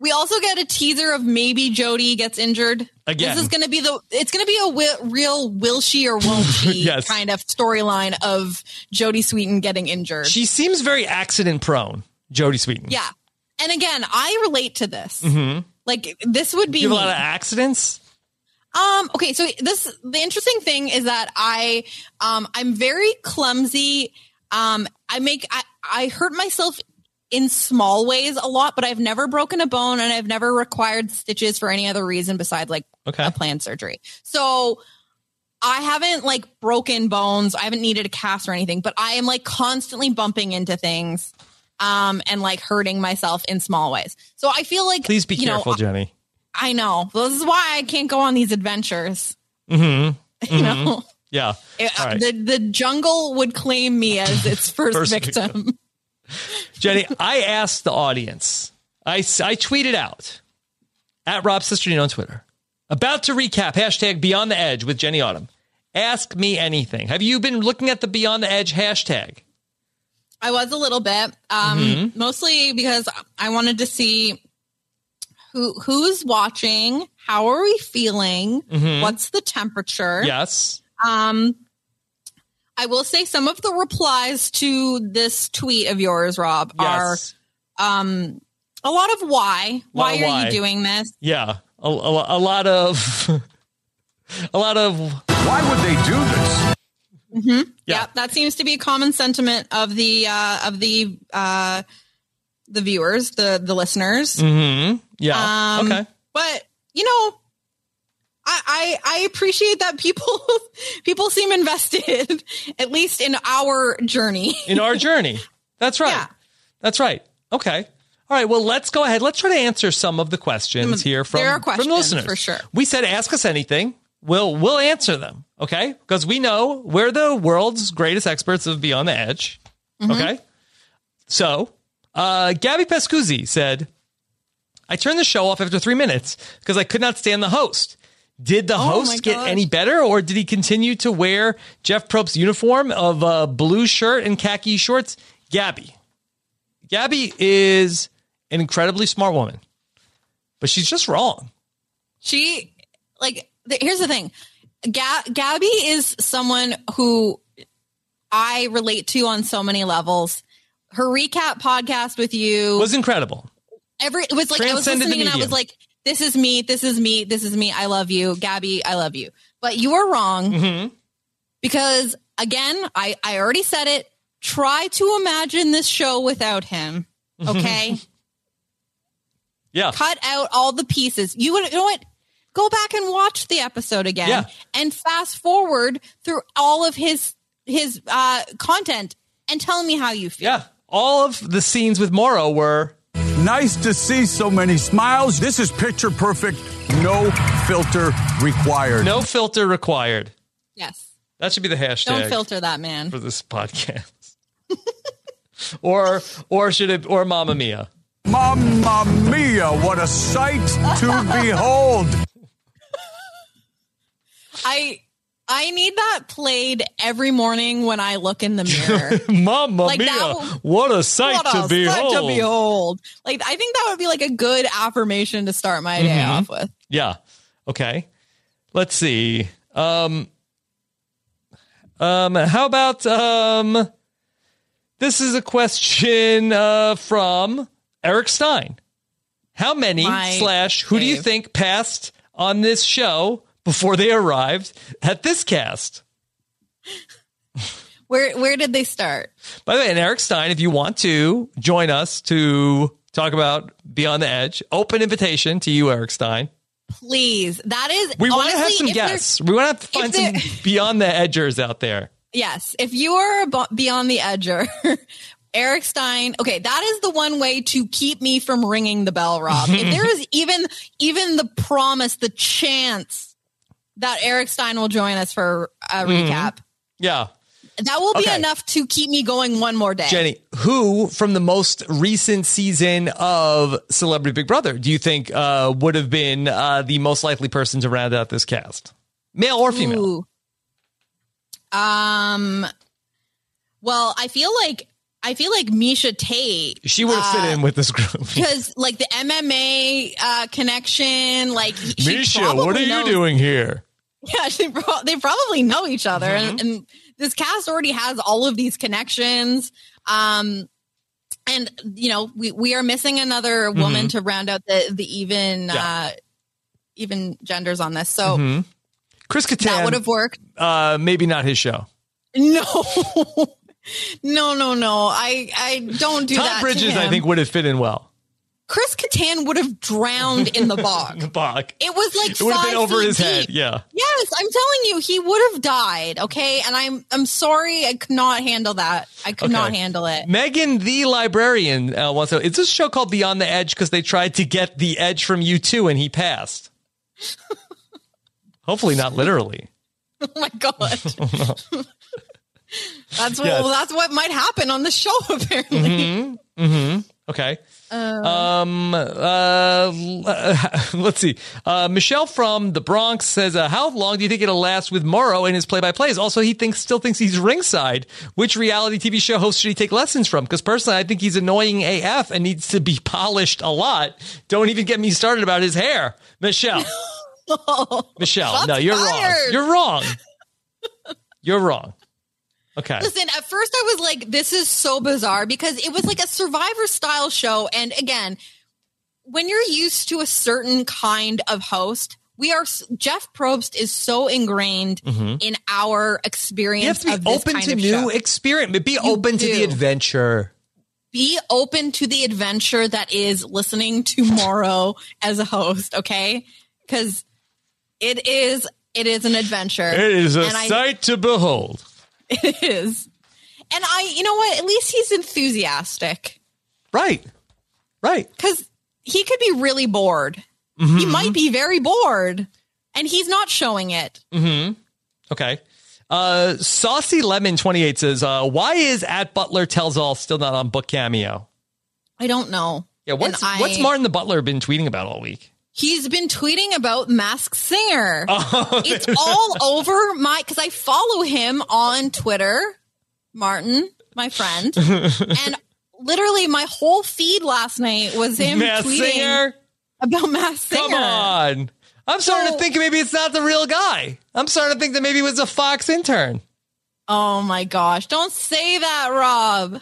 We also get a teaser of maybe Jodie gets injured. Again. This is going to be the, it's going to be a wi- real will she or won't she Yes. kind of storyline of Jodie Sweetin getting injured. She seems very accident prone, Jodie Sweetin. yeah. And again, I relate to this. Mm-hmm. Like this would be You have a lot of accidents. Um, okay, so this the interesting thing is that I um I'm very clumsy. Um I make I, I hurt myself in small ways a lot, but I've never broken a bone and I've never required stitches for any other reason besides like Okay. a planned surgery. So I haven't like broken bones. I haven't needed a cast or anything, but I am like constantly bumping into things um and like hurting myself in small ways. So I feel like Please be you know, careful, Jenny. I know. This is why I can't go on these adventures. Mm-hmm. You know, Yeah. It- right. the the jungle would claim me as its first, First victim. Jenny, I asked the audience. I, I tweeted out at Rob Cesternino on Twitter about to recap hashtag Beyond the Edge with Jenny Autumn. Ask me anything. Have you been looking at the Beyond the Edge hashtag? I was a little bit, um, Mhm. mostly because I wanted to see who who's watching. How are we feeling? Mhm. What's the temperature? Yes. Um, I will say some of the replies to this tweet of yours, Rob, Yes. are um a lot of why. Why of are why. you doing this? Yeah. A, a, a lot of. A lot of. Why would they do this? Mm-hmm. Yeah. that seems to be a common sentiment of the uh, of the uh, the viewers, the the listeners. Mm-hmm. Yeah. Um, okay. But you know, I, I I appreciate that people people seem invested, at least in our journey. in our journey. That's right. Yeah. That's right. Okay. All right. Well, let's go ahead. Let's try to answer some of the questions here from, There are from the listeners. for sure. We said ask us anything. We'll we'll answer them. Okay. Because we know we're the world's greatest experts of Beyond the Edge. Mhm. Okay. So uh Gabby Pescuzzi said, I turned the show off after three minutes because I could not stand the host. Did the Oh host get any better, or did he continue to wear Jeff Probst's uniform of a blue shirt and khaki shorts? Gabby. Gabby is an incredibly smart woman, but she's just wrong. She like th- here's the thing. Ga- Gabby is someone who I relate to on so many levels. Her recap podcast with you Was incredible. every it was like I was listening and I was like, this is me, this is me, this is me. I love you, Gabby. I love you. But you are wrong Mm-hmm. because again, I I already said it. Try to imagine this show without him. Okay, Yeah. cut out all the pieces. You would- you know what? Go back and watch the episode again Yeah. and fast forward through all of his his uh content and tell me how you feel. Yeah. All of the scenes with Mauro were Nice to see so many smiles. This is picture perfect. No filter required. no filter required. Yes. That should be the hashtag. Don't filter that man. for this podcast. or or should it or Mamma Mia? Mamma mia, what a sight to behold. I I need that played every morning when I look in the mirror. Mamma Like Mia! that- what a sight What a to sight behold! to behold. Like I think that would be like a good affirmation to start my day Mhm. off with. Yeah. Okay. Let's see. Um. Um. How about um. This is a question uh, from Eric Stein. How many My slash who do you think passed on this show before they arrived at this cast? Where where did they start? By the way, and Eric Stein, if you want to join us to talk about Beyond the Edge, open invitation to you, Eric Stein. Please. That is We want to have some guests. We want to find some Beyond the Edgers out there. Yes. If you are a beyond the edger, Eric Stein, okay, that is the one way to keep me from ringing the bell, Rob. if there is even even the promise, the chance that Eric Stein will join us for a Mhm. recap, Yeah. that will be Okay. enough to keep me going one more day. Jenny, who from the most recent season of Celebrity Big Brother do you think uh, would have been uh, the most likely person to round out this cast? Male or female? Ooh. Um well, I feel like I feel like Miesha Tate. She would have uh, fit in with this group. because like the MMA uh, connection, like Miesha, what are you knows- doing here? Yeah, she pro- they probably know each other, and, Mm-hmm. and this cast already has all of these connections. Um, and you know, we we are missing another woman Mhm. to round out the the even Yeah. uh, even genders on this. So Mhm. Chris Kattan. that would have worked. Uh, maybe not his show. No. No, no, no. I I don't do Tom that. to Bridges, I think, would have fit in well. Chris Kattan would have drowned in the bog. bog. It was like It would have five been over his head. deep. Yeah. Yes, I'm telling you, he would have died. Okay, and I'm I'm sorry, I could not handle that. I could not handle it. Megan, the librarian, uh, wants to. Is this show called Beyond the Edge because they tried to get the edge from you too, and he passed? Hopefully, not literally. Oh my god, that's what Yes. that's what might happen on the show. Apparently, hmm hmm Okay. Um. Uh. Let's see. Uh. Michelle from the Bronx says, uh, "How long do you think it'll last with Mauro and his play-by-plays?" Also, he thinks still thinks he's ringside. Which reality TV show host should he take lessons from? Because personally, I think he's annoying AF and needs to be polished a lot. Don't even get me started about his hair, Michelle. Michelle, no, you're wrong. You're wrong. You're wrong. Okay. Listen, at first I was like, this is so bizarre because it was like a survivor style show. And again, when you're used to a certain kind of host, we are Jeff Probst is so ingrained Mhm. in our experience You have to be open to new show. experience. Be You open to the adventure. Be open to the adventure that is listening to Mauro as a host, okay? Because it is it is an adventure. It is a And I- sight to behold. It is. And I, you know what? At least he's enthusiastic. Right. Right. Because he could be really bored. He Mhm. might be very bored. And he's not showing it. Mm-hmm. Okay. Uh, Saucy Lemon 28 says, uh, why is at Butler Tells All still not on Book Cameo? I don't know. Yeah, what's, I- what's Martin the Butler been tweeting about all week? He's been tweeting about Mask Singer. Oh, it's all over my because I follow him on Twitter, Martin, my friend, and literally my whole feed last night was him tweeting Singer? about Mask Singer. Come on. I'm starting So- to think maybe it's not the real guy. I'm starting to think that maybe it was a Fox intern. Oh my gosh! Don't say that, Rob.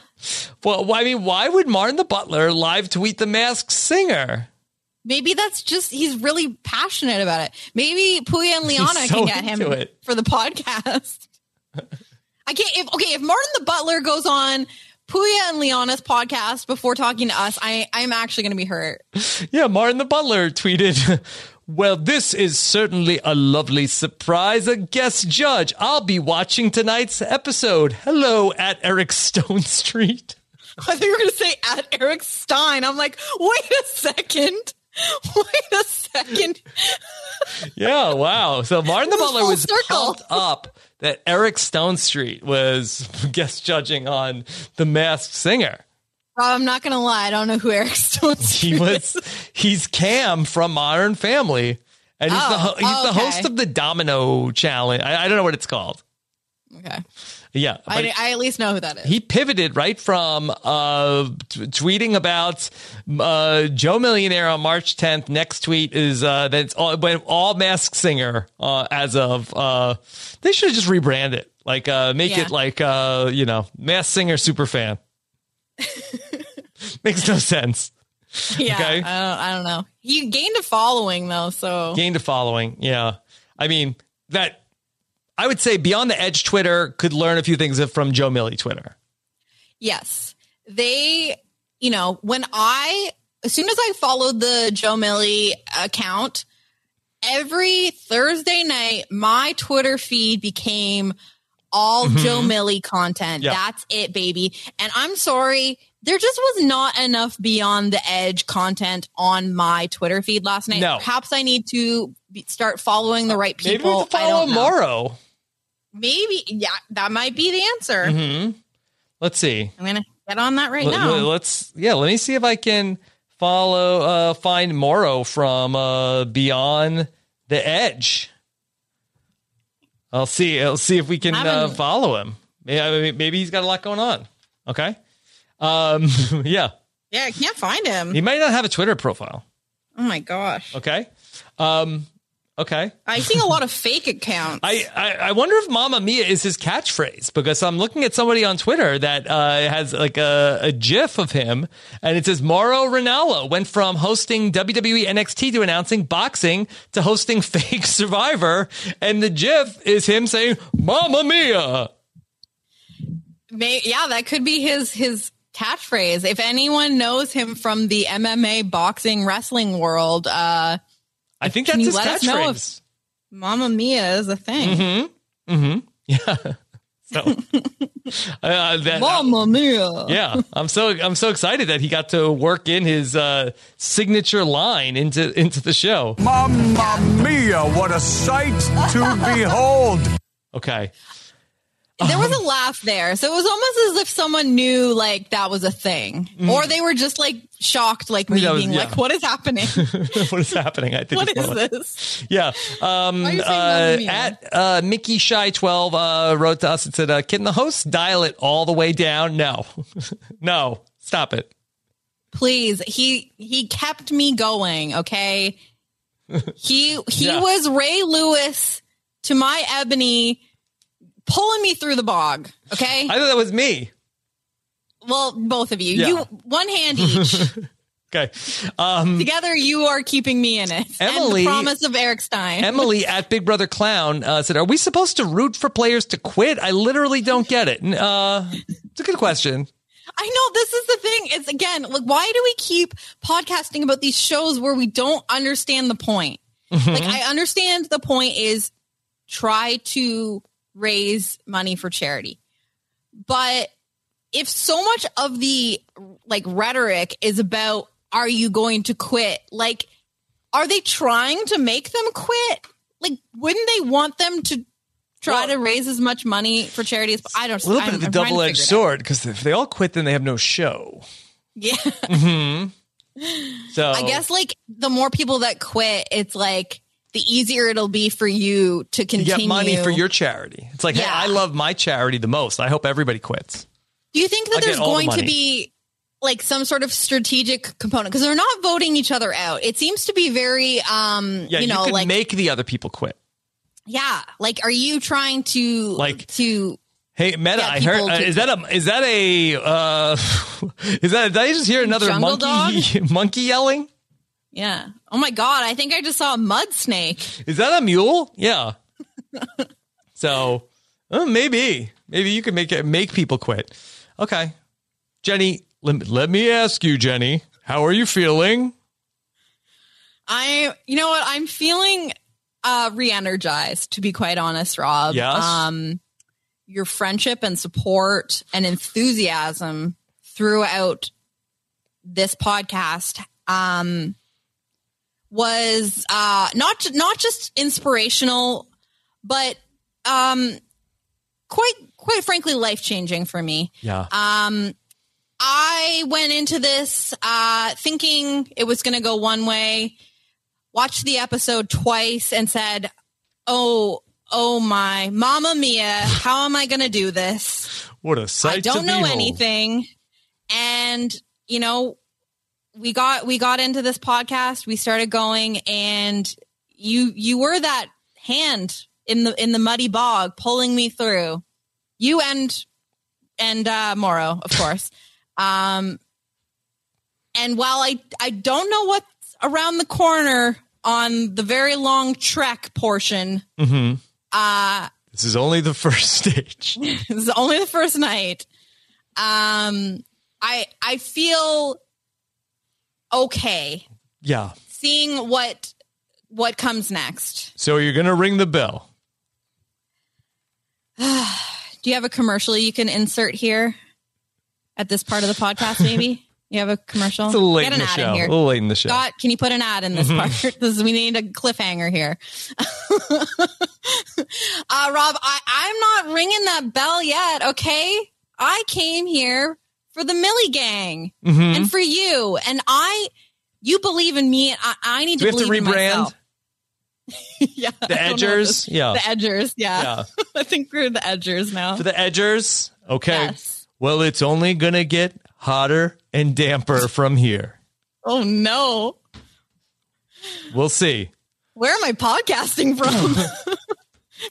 Well, I mean, why would Martin the Butler live tweet the Masked Singer? Maybe that's just he's really passionate about it. Maybe Puya and Liana so can get him it. for the podcast. I can't. If, okay, if Martin the Butler goes on Puya and Liana's podcast before talking to us, I I'm actually going to be hurt. Yeah, Martin the Butler tweeted, Well, this is certainly a lovely surprise. A guest judge. I'll be watching tonight's episode. Hello at Eric Stonestreet. I think you were going to say at Eric Stein. I'm like, wait a second. Wait a second. Yeah, wow. So Martin the Butler was circle. up that Eric Stonestreet was guest judging on The Masked Singer. Rob, I'm not going to lie. I don't know who Eric Stone Street is. He was he's Cam from Modern Family. And he's the Oh, ho- he's the oh, okay. host of the Domino Challenge. I, I don't know what it's called. Okay. Yeah. I, I at least know who that is. he pivoted right from uh, t- tweeting about uh, Joe Millionaire on March 10th. Next tweet is uh, that it's all, when all Mask Singer uh, as of uh, they should have just rebrand it, like uh, make Yeah. it like uh, you know Mask Singer super fan. Makes no sense. Yeah. Okay. I, don't, I don't know. He gained a following though, so Gained a following. Yeah, I mean that. I would say Beyond the Edge Twitter could learn a few things from Joe Millie Twitter. Yes. They, you know, when I, as soon as I followed the Joe Millie account, every Thursday night, my Twitter feed became all Mhm. Joe Millie content. Yeah. That's it, baby. And I'm sorry, there just was not enough Beyond the Edge content on my Twitter feed last night. No. Perhaps I need to be, start following the right Maybe people. I follow don't know. Mauro. Maybe, yeah, that might be the answer. hmm Let's see. I'm gonna get on that right Let- now. let- Let's yeah. Let me see if I can follow uh find Mauro from uh Beyond the Edge. I'll see. I'll see if we can uh, follow him. Maybe, maybe he's got a lot going on. Okay. Um. yeah. yeah, I can't find him. He might not have a Twitter profile. Oh my gosh. Okay. Um. Okay. I see a lot of fake accounts. I, I, I wonder if Mama Mia is his catchphrase because I'm looking at somebody on Twitter that uh, has like a, a GIF of him and it says Mauro Ranallo went from hosting WWE NXT to announcing boxing to hosting fake Survivor. And the GIF is him saying, Mama Mia. May, yeah, that could be his his catchphrase. If anyone knows him from the MMA, boxing, wrestling world, uh, I think can that's you his let us know if catchphrase. Mamma Mia is a thing? Mm-hmm. Mm-hmm. Yeah. So, uh, that, Mamma Mia. yeah, I'm so I'm so excited that he got to work in his uh, signature line into into the show. Mamma mia, what a sight to behold. Okay. There was a laugh there. So it was almost as if someone knew like that was a thing. Or they were just like shocked like me Mm. Was- being yeah. like, what is happening? what is happening? I think what is like- this? Yeah. Um, Why are you saying uh, at uh, Mickey Shy 12 uh, wrote to us and said, uh, Can the host dial it all the way down? No. no. Stop it. Please. He he kept me going, okay? He he Yeah. was Ray Lewis to my Eboni pulling me through the bog, okay? I thought that was me. well, both of you. Yeah. You one hand each. Okay. Um, Together you are keeping me in it. Emily- the promise of Eric Stein. Emily at Big Brother Clown uh, said, Are we supposed to root for players to quit? I literally don't get it. Uh, it's a good question. I know this is the thing. It's again, like, why do we keep podcasting about these shows where we don't understand the point? Mm-hmm. Like, I understand the point is try to raise money for charity. But if so much of the like rhetoric is about, are you going to quit? Like, are they trying to make them quit? Like, wouldn't they want them to try to raise as much money for charity as I don't A little bit I'm- of the I'm trying to double edged figure it out. sword because if they all quit, then they have no show. Yeah. hmm So I guess like the more people that quit, it's like the easier it'll be for you to you continue. get money for your charity. It's like, hey, Yeah. I love my charity the most. I hope everybody quits. Do you think that there's all the going to be like some sort of strategic component because they're not voting each other out? It seems to be very, um, Yeah, you know, could like make the other people quit. yeah, like are you trying to Like- to? Hey, Metta, I heard. Uh, is that a? Is that a? Uh, is that? Did I just hear another monkey? monkey yelling? Yeah. Oh my god! I think I just saw a mud snake. Is that a mule? Yeah. so, uh, maybe, maybe you can make it make people quit. Okay, Jenny. Let, let me ask you, Jenny. How are you feeling? I, you know what? I'm feeling uh re-energized. To be quite honest, Rob. Yes? Um, your friendship and support and enthusiasm throughout this podcast um was uh not not just inspirational but um quite quite frankly life changing for me Yeah. um, I went into this uh, thinking it was going to go one way. Watched the episode twice and said, "Oh, oh my, Mama Mia! How am I going to do this? What a sight! I don't know behold. anything." And you know, we got we got into this podcast. We started going, and you you were that hand in the in the muddy bog pulling me through. You and and uh, Mauro, of course. Um, and while I I don't know what's around the corner on the very long trek portion, mm-hmm. uh, This is only the first stage. this is only the first night. Um, I I feel okay Yeah. seeing what what comes next. So you're gonna ring the bell. Do you have a commercial you can insert here at this part of the podcast? Maybe you have a commercial. It's a little late Get in the ad show. in here. A little late in the show. Scott, can you put an ad in this Mhm. part? This is, we need a cliffhanger here. uh, Rob, I, I'm not ringing that bell yet. Okay, I came here for the Millie Gang Mhm. and for you, and I. You believe in me. I, I need Do we to have to rebrand? yeah, The know Edgers? Yeah. the Edgers. Yeah, Yeah. I think we're the Edgers now. For the edgers? Okay. Yes. Well, it's only going to get hotter and damper from here. oh no, We'll see. where am I podcasting from? am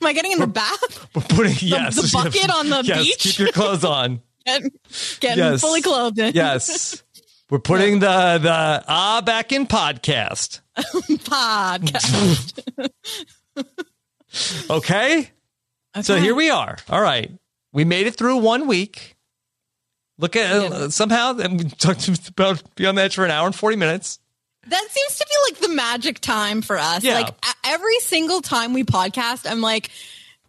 I getting in the bath? We're putting, yes. the bucket on the yes, beach? Keep your clothes on. Getting, getting Yes. fully clothed in. Yes. We're putting the, the ah back in podcast. podcast. Okay? So here we are. All right. We made it through one week. Look at uh, somehow and we talked about Beyond the Edge for an hour and 40 minutes. That seems to be like the magic time for us. Yeah. Like every single time we podcast, I'm like,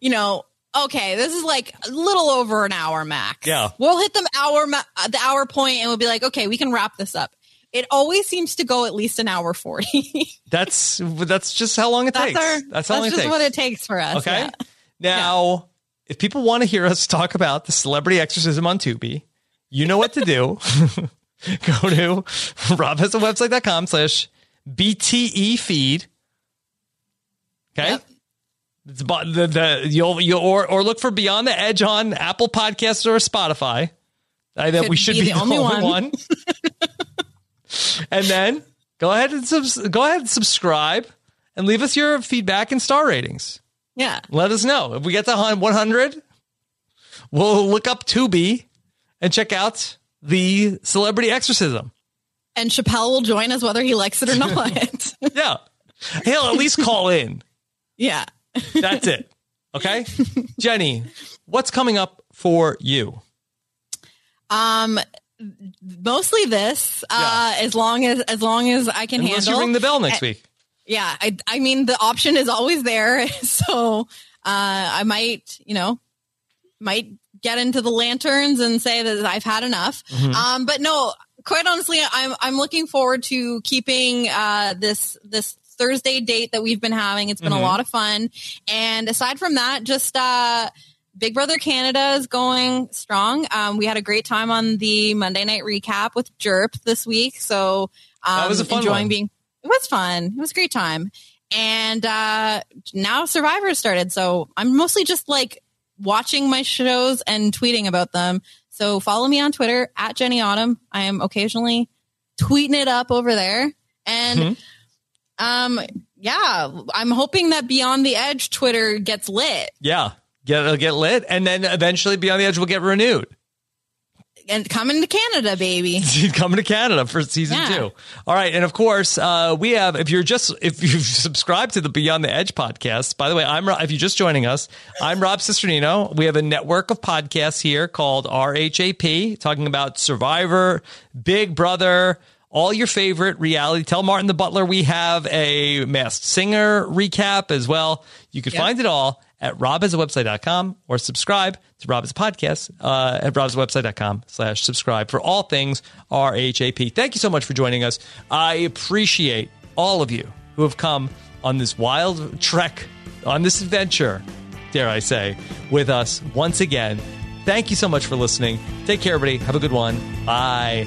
you know, okay, this is like a little over an hour max. Yeah. We'll hit the hour uh, the hour point and we'll be like, okay, we can wrap this up. It always seems to go at least an hour 40. That's that's just how long it that's takes. our, that's how long it just takes. what it takes for us. Okay. yeah. Now, if people want to hear us talk about the celebrity exorcism on Tubi, you know what to do. Go to robhasawebsite.com slash BTE feed. Okay. It's about the, the you'll you or or look for Beyond the Edge on Apple Podcasts or Spotify. I Could we should be be, the only one. and then go ahead and subs- go ahead and subscribe and leave us your feedback and star ratings. Yeah. Let us know. If we get to hun- 100, we'll look up Tubi and check out the celebrity exorcism. And Chappelle will join us whether he likes it or not. Yeah. He'll at least call in. yeah. That's it. Okay. Jenny, what's coming up for you? Um, mostly this. Uh, as long as as long as I can Unless handle. you ring the bell next Uh, week. Yeah, I I mean the option is always there, so uh, I might you know might get into the lanterns and say that I've had enough. Mhm. Um, but no, quite honestly, I'm I'm looking forward to keeping uh, this this Thursday date that we've been having. It's been Mhm. a lot of fun, and aside from that, just uh, Big Brother Canada is going strong. Um, we had a great time on the Monday night recap with Jerp this week, so um, That was a fun enjoying one. being. It was fun. It was a great time, and uh, now Survivor started, so I'm mostly just like watching my shows and tweeting about them. So follow me on Twitter at Jenny Autumn. I am occasionally tweeting it up over there, and Mm-hmm. Um, yeah, I'm hoping that Beyond the Edge Twitter gets lit. Yeah. Get it'll get lit and then eventually Beyond the Edge will get renewed. and coming to Canada, baby. coming to Canada for season Yeah. two. All right, and of course, uh, we have. If you're just if you've subscribed to the Beyond the Edge podcast, by the way, I'm if you're just joining us, I'm Rob Cesternino. We have a network of podcasts here called RHAP, talking about Survivor, Big Brother. All your favorite reality. Tell Martin the Butler we have a Masked Singer recap as well. You can Yep. find it all at robhasawebsite.com or subscribe to Rob as a podcast uh, at robhasawebsite.com slash subscribe for all things RHAP. Thank you so much for joining us. I appreciate all of you who have come on this wild trek, on this adventure, dare I say, with us once again. Thank you so much for listening. Take care, everybody. Have a good one. Bye.